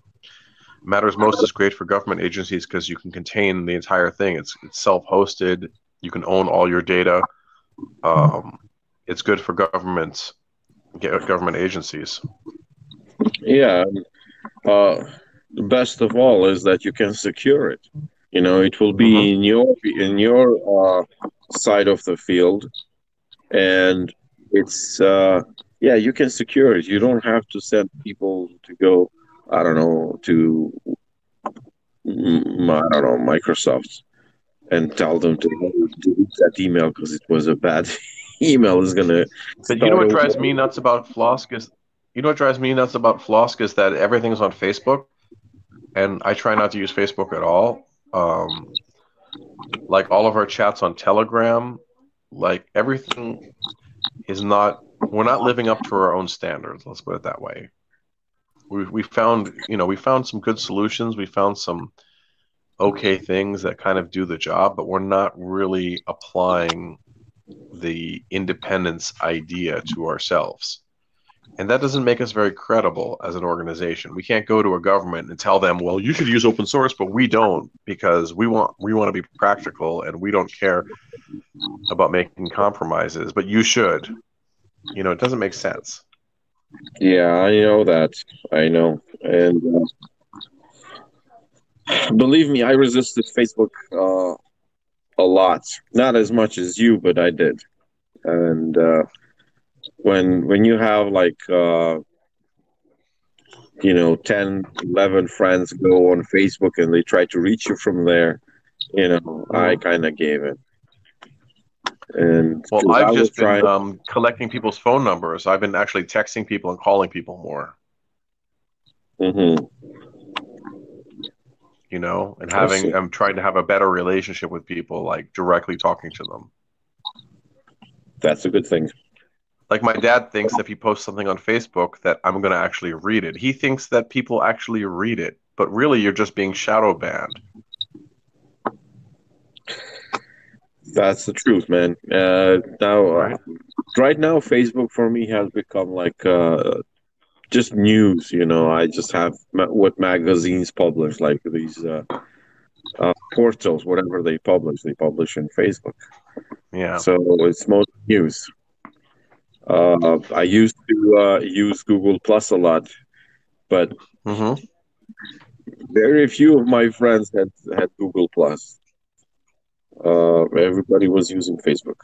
Mattermost is great for government agencies because you can contain the entire thing. It's it's self-hosted. You can own all your data. Um, it's good for governments, government agencies. yeah. Uh, the best of all is that you can secure it. You know, it will be Mhm. in your in your uh, side of the field, and it's uh, yeah, you can secure it. You don't have to send people to go. I don't know to mm, I don't know Microsoft and tell them to delete that email because it was a bad [laughs] email. Is gonna. But you know what drives over. me nuts about FLOSSK is, you know what drives me nuts about FLOSSK is that everything's on Facebook, and I try not to use Facebook at all. Um, like all of our chats on Telegram, like everything is not. We're not living up to our own standards. Let's put it that way. We we found you know we found some good solutions. We found some okay things that kind of do the job, but we're not really applying the independence idea to ourselves. And that doesn't make us very credible as an organization. We can't go to a government and tell them, "Well, you should use open source," but we don't because we want we want to be practical and we don't care about making compromises, but you should. You know, it doesn't make sense. Yeah, I know that. I know. And uh, believe me, I resisted Facebook uh, a lot. Not as much as you, but I did. And uh, when when you have like uh, you know 10, 11 friends go on Facebook and they try to reach you from there, you know, I kind of gave it. And Well, I've just been trying- um, collecting people's phone numbers. I've been actually texting people and calling people more. Mhm. You know, and having. I'm trying to have a better relationship with people, like directly talking to them. that's a good thing. Like my dad thinks if he posts something on Facebook that I'm going to actually read it. He thinks that people actually read it, but really you're just being shadow banned. That's the truth, man. Uh, now, uh, Right. right now, Facebook for me has become like uh, just news. You know, I just have ma- what magazines publish, like these uh, uh, portals, whatever they publish, they publish in Facebook. Yeah. So it's most news. Uh, I used to uh, use Google Plus a lot, but hmm very few of my friends had had Google Plus. Uh, everybody was using Facebook.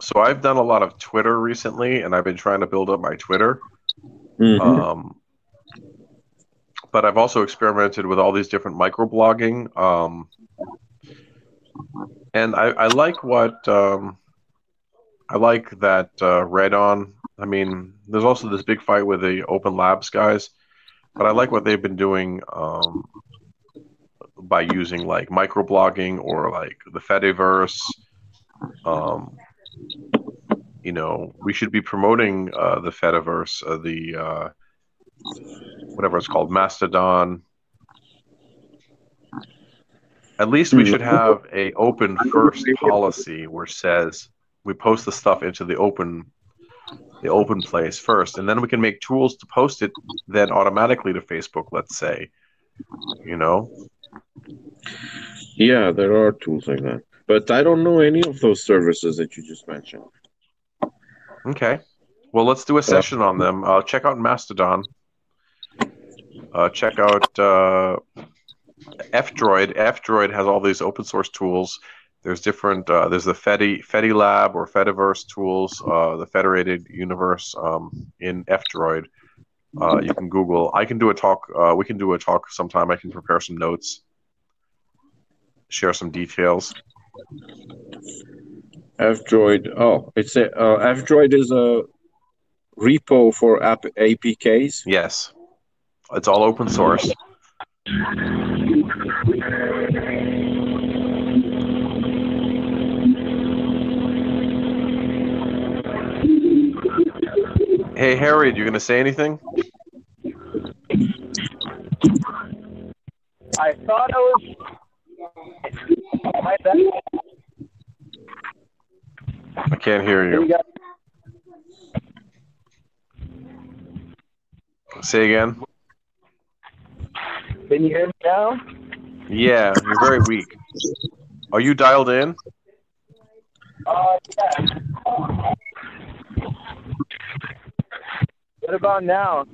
So I've done a lot of Twitter recently, and I've been trying to build up my Twitter. Mhm. Um, but I've also experimented with all these different microblogging. Um, and I, I like what um, I like that uh, Red On. I mean, there's also this big fight with the Open Labs guys, but I like what they've been doing um, by using like microblogging or like the Fediverse. Um, you know, we should be promoting uh, the Fediverse, uh, the uh, whatever it's called, Mastodon. At least we should have a open first policy where it says we post the stuff into the open the open place first, and then we can make tools to post it then automatically to Facebook, let's say. You know? Yeah, there are tools like that. But I don't know any of those services that you just mentioned. Okay. Well, let's do a session on them. Uh, check out Mastodon. uh, check out uh, F-Droid. F-Droid has all these open source tools. There's different. Uh, there's the Fedi Fedi Lab or Fediverse tools, uh, the Federated Universe um, in F-Droid. Uh, you can Google. I can do a talk. Uh, we can do a talk sometime. I can prepare some notes, share some details. F-Droid. Oh, it's a uh, F-Droid is a repo for app APKs. Yes, it's all open source. Hey Harry, you gonna say anything? I thought it was. I can't hear You Say again. Can you hear me now? Yeah, you're very weak. Are you dialed in? Uh, yeah. What about now?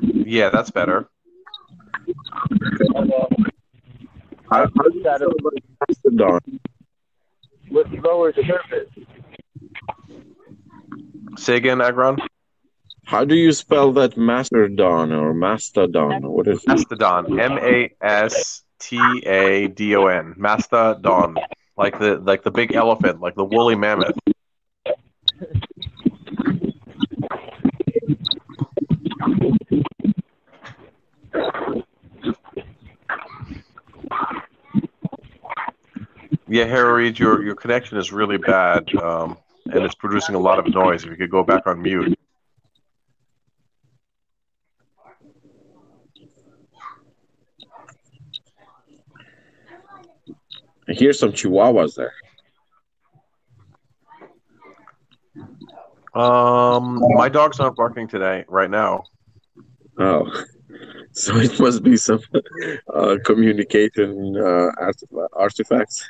Yeah, that's better. How, how do you That spell that Mastodon? With lower surface. Say again, Agron. How do you spell that Mastodon or Mastodon? What is it? Mastodon. M A S T A D O N. Mastodon. Like the like the big elephant, like the woolly mammoth. Yeah, Harry, your your connection is really bad, um, and it's producing a lot of noise. If you could go back on mute. I hear some chihuahuas there. Um, my dog's not barking today, right now. Oh, [laughs] so it must be some uh, communication uh, artif- artifacts.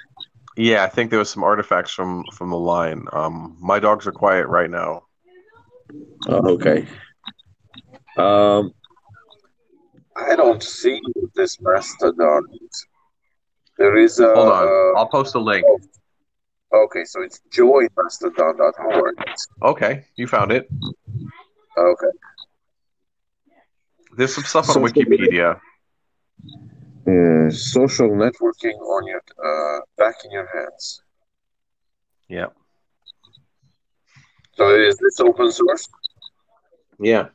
Yeah, I think there was some artifacts from from the line. Um, my dogs are quiet right now. Oh, okay. Um, I don't see this mastodon. There is a. Hold on, I'll post a link. okay, so it's joinmastodon.org. Okay, you found it. Okay. There's some stuff on So- Wikipedia. Uh, social networking on your uh, back in your hands. Yeah. So is this open source? Yeah.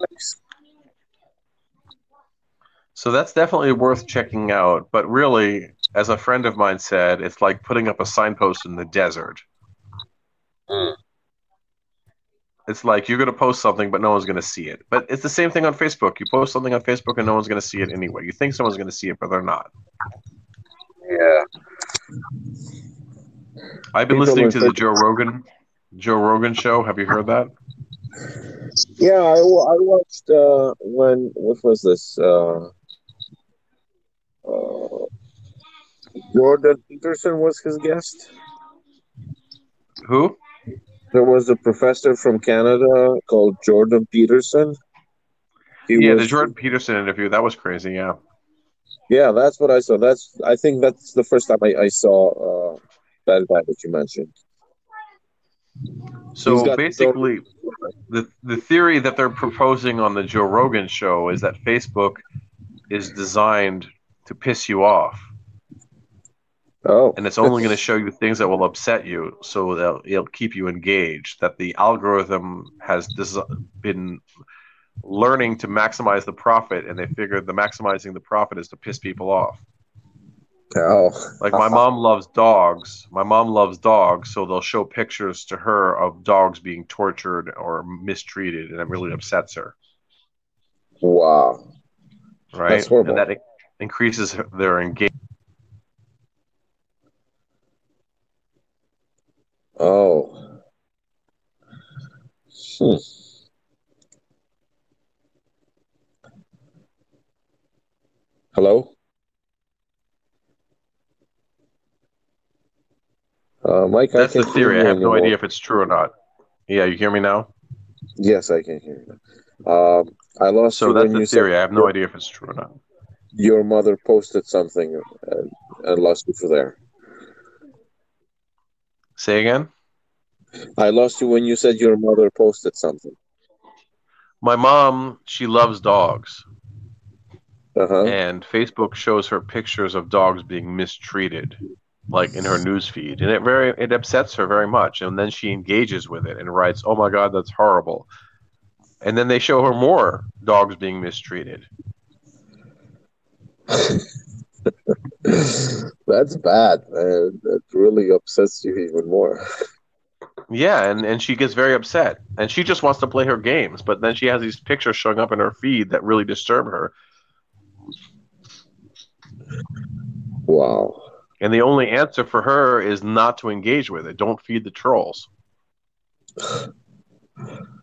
Nice. So that's definitely worth checking out. But really, as a friend of mine said, it's like putting up a signpost in the desert. Hmm. It's like you're going to post something, but no one's going to see it. But it's the same thing on Facebook. You post something on Facebook, and no one's going to see it anyway. You think someone's going to see it, but they're not. Yeah. I've been People listening to the Joe Rogan, Joe Rogan show. Have you heard that? Yeah, I, I watched uh, when what was this? Uh, uh, Jordan Peterson was his guest. Who? There was a professor from Canada called Jordan Peterson. He yeah, was, the Jordan Peterson interview. That was crazy. Yeah. Yeah, that's what I saw. That's I think that's the first time I, I saw uh, that guy that you mentioned. So basically, the the theory that they're proposing on the Joe Rogan show is that Facebook is designed to piss you off, Oh, and it's only going to show you things that will upset you, so that it'll keep you engaged. That the algorithm has des- been learning to maximize the profit, and they figured the maximizing the profit is to piss people off. oh, Like my mom loves dogs. My mom loves dogs, so they'll show pictures to her of dogs being tortured or mistreated, and it really upsets her. wow. Right? That's horrible. And that increases their engagement. Oh. Hmm. Hello? Uh, Mike, That's the theory. I have no idea if it's true or not. Yeah, you hear me now? Yes, I can hear you. Um, I lost So that's the theory. I have no idea if it's true or not. your mother posted something and, and lost you for there. Say again? I lost you when you said your mother posted something. My mom, she loves dogs, Uh huh. and Facebook shows her pictures of dogs being mistreated, like in her news feed, and it very it upsets her very much. And then she engages with it and writes, "Oh my God, that's horrible." And then they show her more dogs being mistreated. [laughs] [laughs] That's bad, man. That really upsets you even more. Yeah, and, and she gets very upset. And she just wants to play her games, but then she has these pictures showing up in her feed that really disturb her. Wow. And the only answer for her is not to engage with it. Don't feed the trolls. [sighs] [laughs]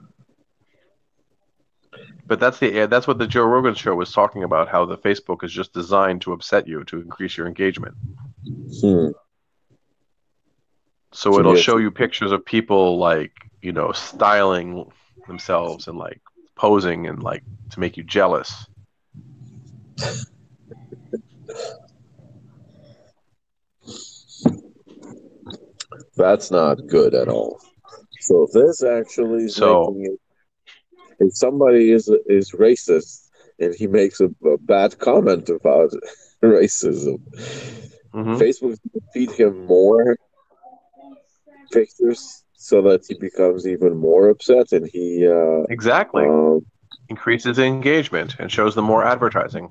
But that's the that's what the Joe Rogan show was talking about. How the Facebook is just designed to upset you to increase your engagement. Hmm. So So it'll show you pictures of people like you know styling themselves and like posing and like to make you jealous. That's not good at all. So this actually is So- making it. If somebody is is racist and he makes a, a bad comment about [laughs] racism, hmm Facebook feed him more pictures so that he becomes even more upset and he uh, Exactly. um, Increases engagement and shows them more advertising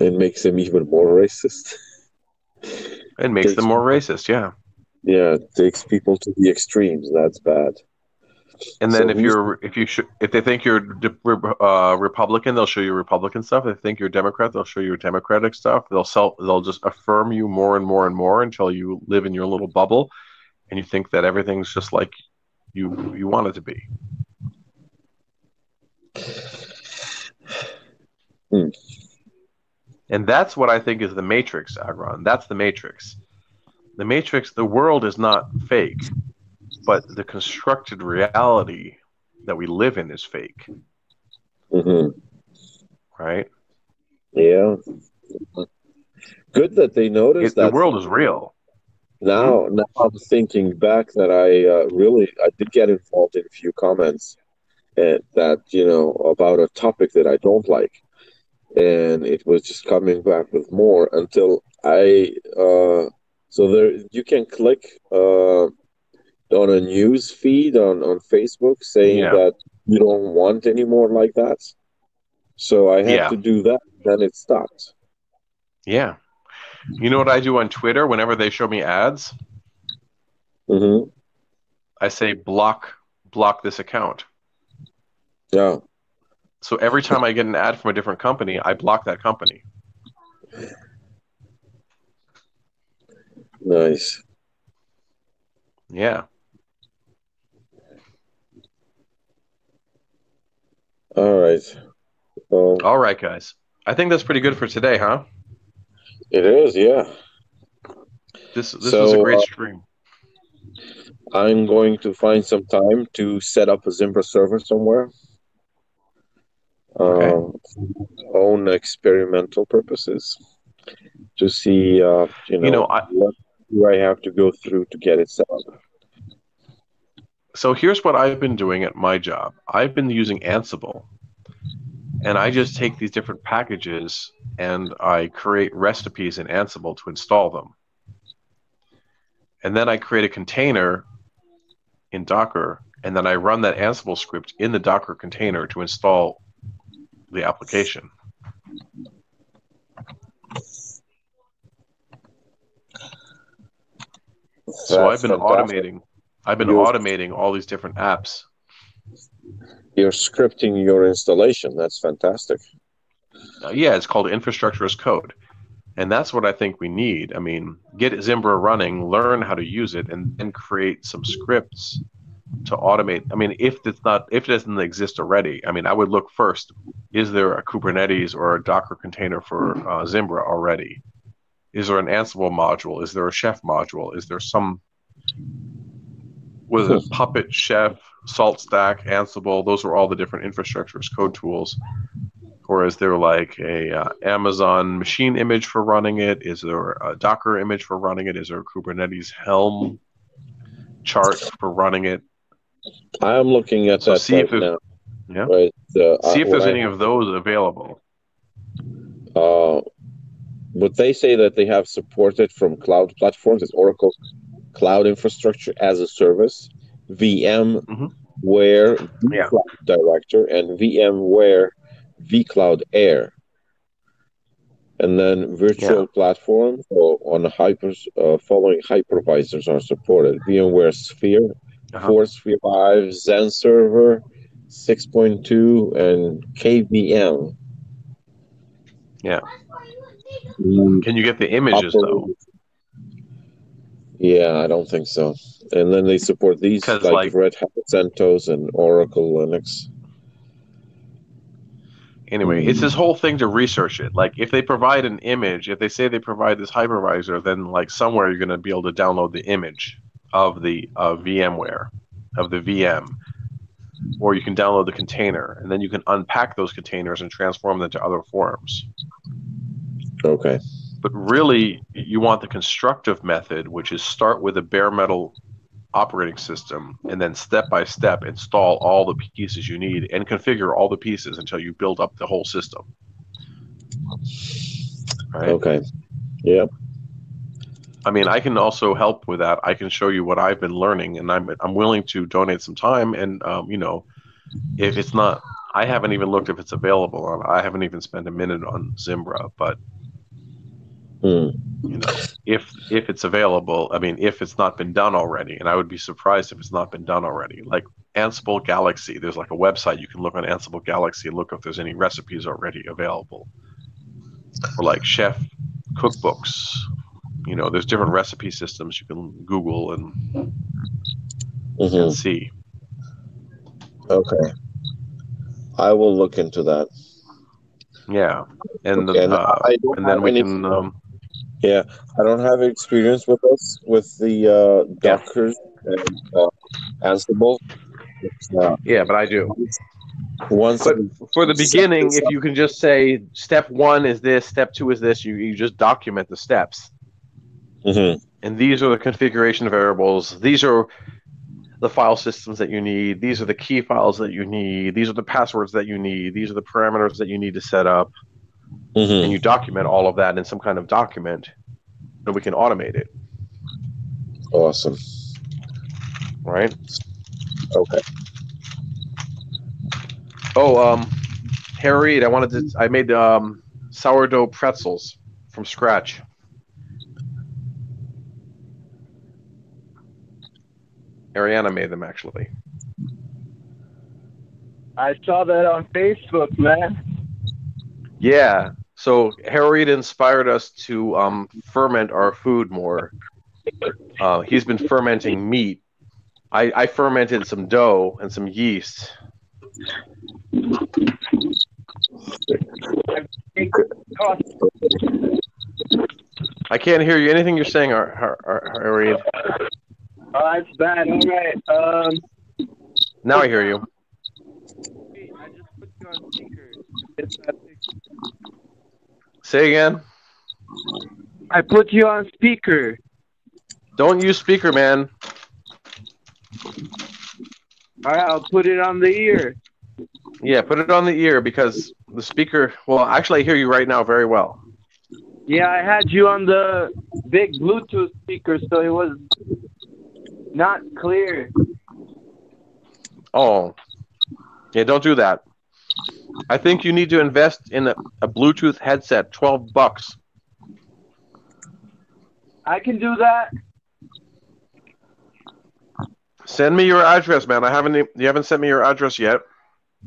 and makes him even more racist. and makes them more racist. Yeah. Yeah, takes people to the extremes. That's bad. And then So if you're if you sh- if they think you're uh, Republican, they'll show you Republican stuff. If they think you're Democrat, they'll show you Democratic stuff. They'll sell they'll just affirm you more and more and more until you live in your little bubble, and you think that everything's just like you you want it to be. Hmm. And that's what I think is the Matrix, Agron. That's the Matrix. The Matrix, the world is not fake, but the constructed reality that we live in is fake, hmm right? Yeah. Good that they noticed It, the world is real. Now, now I'm thinking back that I uh, really I did get involved in a few comments and that you know about a topic that I don't like, and it was just coming back with more until I uh, so there you can click uh, on a news feed on on Facebook saying Yeah. that you don't want any more like that. So I had Yeah. to do that, then it stopped. Yeah. You know what I do on Twitter whenever they show me ads? hmm I say block block this account. Yeah. So every time I get an ad from a different company, I block that company. Nice. Yeah. All right. All right, guys. I think that's pretty good for today, huh? it is, yeah. This this So, was a great uh, stream. I'm going to find some time to set up a Zimbra server somewhere. Okay. Um, own experimental purposes to see, uh, you know, You know, I- what do I have to go through to get it set up. So here's what I've been doing at my job. I've been using Ansible. And I just take these different packages and I create recipes in Ansible to install them. And then I create a container in Docker, and then I run that Ansible script in the Docker container to install the application. So I've been fantastic. automating. I've been You're- automating all these different apps. You're scripting your installation. That's fantastic. Uh, yeah, it's called infrastructure as code. And that's what I think we need. I mean, get Zimbra running, learn how to use it, and then create some scripts to automate. I mean, if it's not, if it doesn't exist already, I mean, I would look first: is there a Kubernetes or a Docker container for uh, Zimbra already? Is there an Ansible module? Is there a Chef module? Is there some was it Puppet, Chef, Salt Stack, Ansible? Those were all the different infrastructures, code tools. Or is there like a uh, Amazon machine image for running it? Is there a Docker image for running it? Is there a Kubernetes Helm chart for running it? I am looking at So that see right if now. Yeah. Right. uh, See if uh, there's I any of those available. Uh, but they say that they have supported from cloud platforms as Oracle Cloud Infrastructure as a Service, VMware Mhm. Yeah. Director, and VMware vCloud Air. And then virtual Yeah. platform so on the hypers, uh, following hypervisors are supported: VMware vSphere, Uh-huh. ForceView 5, XenServer, 6.2, and KVM. Yeah. Mm, Can you get the images though? Yeah, I don't think so. And then they support these like, like- Red Hat CentOS and Oracle Linux. Anyway, it's this whole thing to research it. Like, if they provide an image, if they say they provide this hypervisor, then like somewhere you're going to be able to download the image of the uh, VMware, of the VM, or you can download the container, and then you can unpack those containers and transform them to other forms. Okay. But really, you want the constructive method, which is start with a bare metal operating system and then step by step install all the pieces you need and configure all the pieces until you build up the whole system. Right? Okay. Yeah. I mean, I can also help with that. I can show you what I've been learning, and I'm I'm willing to donate some time. And um, you know, if it's not, I haven't even looked if it's available. On, I haven't even spent a minute on Zimbra, but Hmm. you know, if if it's available, I mean, if it's not been done already, and I would be surprised if it's not been done already. Like Ansible Galaxy, there's like a website you can look on Ansible Galaxy and look if there's any recipes already available, or like Chef cookbooks. You know, there's different recipe systems you can Google and, Mhm. and see. Okay. I will look into that. Yeah, and Okay, and uh, and then we can. Um, Yeah, I don't have experience with this with the uh, Docker and uh, Ansible. Uh, yeah, but I do. once But for the beginning, if you can just say step one is this, step two is this, you, you just document the steps. Mhm. And these are the configuration variables. These are the file systems that you need. These are the key files that you need. These are the passwords that you need. These are the parameters that you need to set up. Mhm. And you document all of that in some kind of document, and we can automate it. awesome. Right? Okay. Oh, um, Harry, I wanted to. I made um, sourdough pretzels from scratch. Ariana made them actually. I saw that on Facebook, man. Yeah. So Harriet inspired us to um, ferment our food more. Uh, he's been fermenting meat. I, I fermented some dough and some yeast. I can't hear you. Anything you're saying, Har- Har- Har- Harriet? Oh, that's bad. All right. Um, Now I hear you. I just put you on speaker. It's that big. Say again. I put you on speaker. Don't use speaker, man. All right, I'll put it on the ear. Yeah, put it on the ear because the speaker. Well, actually, I hear you right now very well. Yeah, I had you on the big Bluetooth speaker, so it was not clear. Oh, yeah. Don't do that. I think you need to invest in a, a Bluetooth headset. Twelve bucks. I can do that. Send me your address, man. I haven't. You haven't sent me your address yet,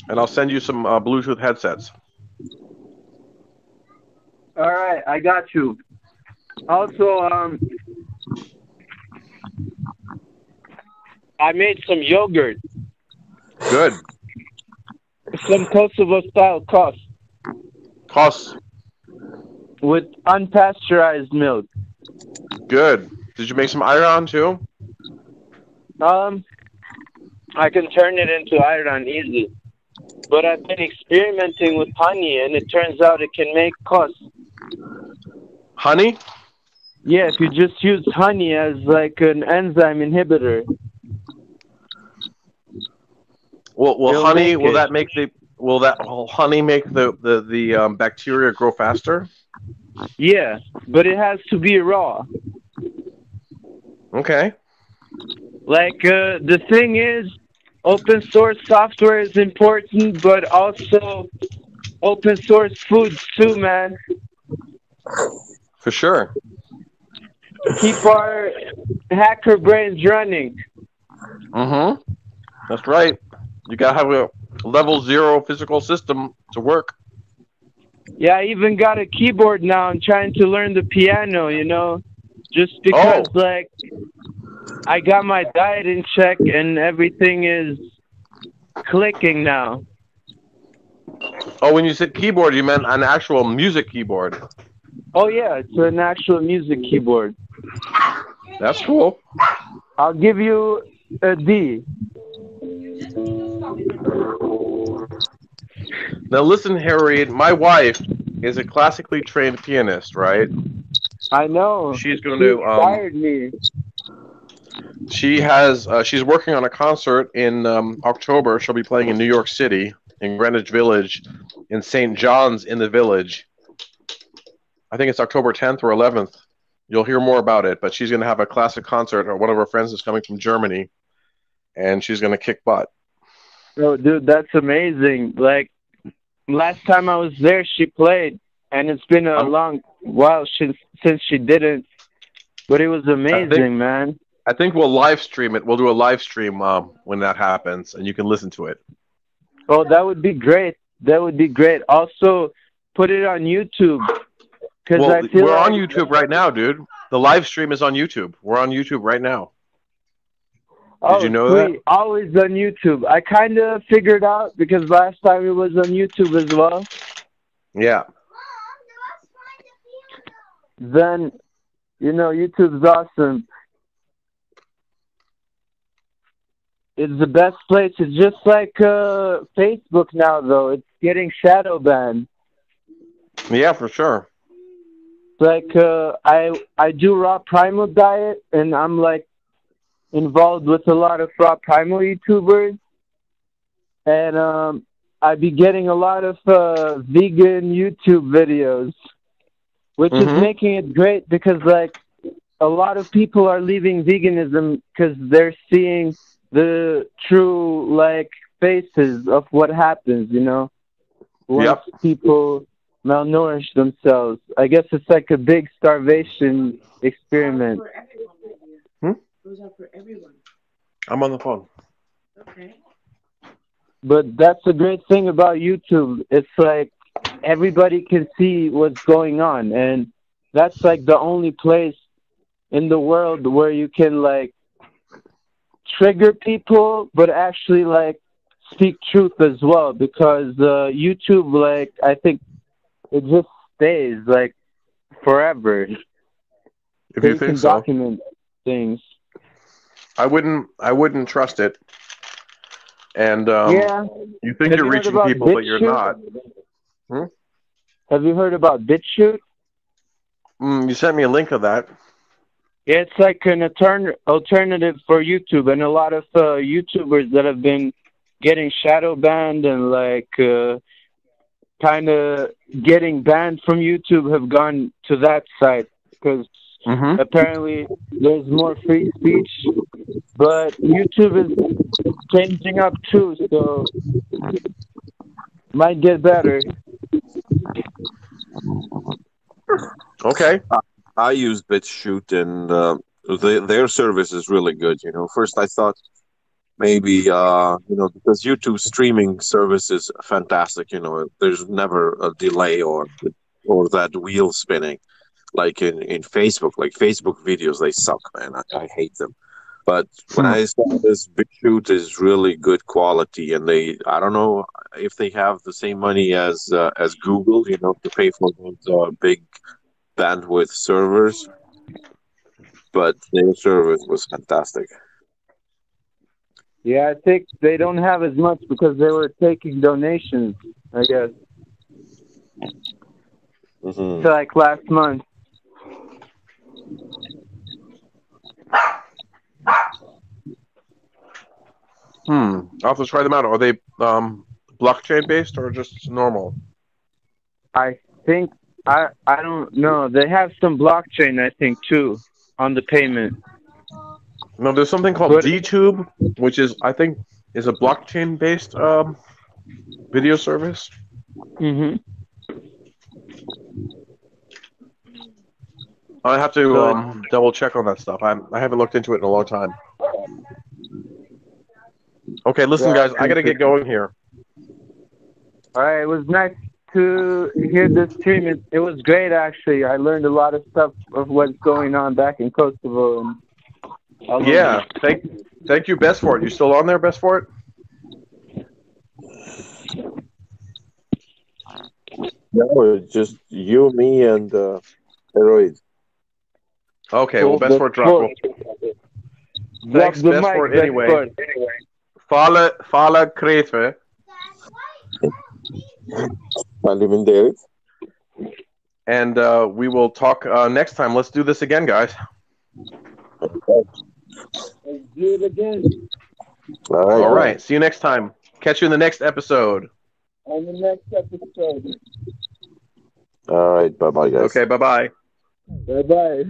and I'll send you some uh, Bluetooth headsets. All right, I got you. Also, um, I made some yogurt, Good. Some Kosovo style cough Costs with unpasteurized milk. good. Did you make some ayran too? Um, I can turn it into ayran easy. But I've been experimenting with honey, and it turns out it can make cus. Honey? Yeah, if you just use honey as like an enzyme inhibitor. Will, will It'll honey? Will it. that make the? Will that will honey make the the the um, bacteria grow faster? Yeah, but it has to be raw. Okay. Like uh, the thing is, open source software is important, but also open source foods too, man. For sure. Keep our hacker brains running. Mm-hmm. That's right. You gotta have a level zero physical system to work. Yeah, I even got a keyboard now. I'm trying to learn the piano, you know, just oh. because Oh. like I got my diet in check and everything is clicking now. Oh, when you said keyboard, you meant an actual music keyboard. Oh yeah, it's an actual music keyboard. That's cool. I'll give you a D. Now listen, Harry. My wife is a classically trained pianist, right? I know. She's going She to. Um, inspired me. she has. Uh, she's working on a concert in um, October. She'll be playing in New York City, in Greenwich Village, in St. John's in the Village. I think it's October 10th or 11th. You'll hear more about it, but she's going to have a classic concert. Or one of her friends is coming from Germany, and she's going to kick butt. Oh, dude, that's amazing. Like last time I was there, she played, and it's been a Um, long while since since she didn't. But it was amazing, think- man. I think we'll live stream it. We'll do a live stream um, when that happens, and you can listen to it. Oh, that would be great. That would be great. Also, put it on YouTube. Well, I we're on YouTube right now, dude. The live stream is on YouTube. We're on YouTube right now. Oh, you know that? Always on YouTube. I kind of figured out because last time it was on YouTube as well. Yeah. Then, you know, YouTube's awesome. It's the best place. It's just like uh, Facebook now, though. It's getting shadow banned. Yeah, for sure. Like uh, I I do raw primal diet, and I'm like involved with a lot of raw primal YouTubers, and um, I be getting a lot of uh, vegan YouTube videos, which is Mhm. making it great because like a lot of people are leaving veganism because they're seeing the true like faces of what happens, you know, once Yep. people malnourish themselves. I guess it's like a big starvation experiment. Goes out for everyone. I'm on the phone. Okay. But that's the great thing about YouTube. It's like everybody can see what's going on, and that's like the only place in the world where you can like trigger people, but actually like speak truth as well. Because uh, YouTube, like I think, it just stays like forever. If you you think can so, document things. I wouldn't. I wouldn't trust it. And um, yeah. you think Have you're you reaching people, but you're BitChute? not. Hmm? Have you heard about BitChute? Mm, you sent me a link of that. Yeah, it's like an altern- alternative for YouTube, and a lot of uh, YouTubers that have been getting shadow banned and like uh, kind of getting banned from YouTube have gone to that site because Mm-hmm. apparently there's more free speech. But YouTube is changing up too, so might get better. Okay. I use BitChute and uh, they, their service is really good. You know, first I thought maybe uh, you know because YouTube streaming service is fantastic. You know, there's never a delay or or that wheel spinning like in in Facebook. Like Facebook videos, they suck, man. I, I hate them. But when I saw this BitChute is really good quality, and they I don't know if they have the same money as uh, as Google, you know, to pay for those uh, big bandwidth servers, but their service was fantastic. Yeah, I think they don't have as much because they were taking donations. I guess Mhm. to like last month. Hmm. I'll have to try them out. Are they um, blockchain based or just normal? I think I I don't know. They have some blockchain, I think, too, on the payment. No, there's something called But- DTube, which is I think is a blockchain based um, video service. hmm I have to um, double check on that stuff. I I haven't looked into it in a long time. Okay, listen, Yeah, guys, I gotta get going here. All right, it was nice to hear this stream. It, it was great, actually. I learned a lot of stuff of what's going on back in Kosovo. And all over. Yeah, thank thank you, Besfort. You still on there, Besfort? No, it's just you, me, and uh, Heroid. Okay, well, Besfort, drop. Thanks, Best for it Best anyway. for it. Fala, fala, Krefe. Faleminderit. And uh, we will talk uh, next time. Let's do this again, guys. Let's do it again All right. All right. See you next time. Catch you in the next episode. on the next episode. All right. Bye bye, guys. Okay, bye bye. Bye bye.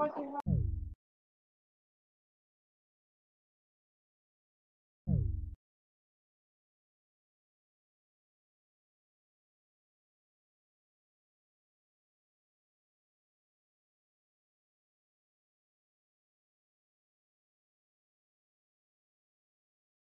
So, how about you?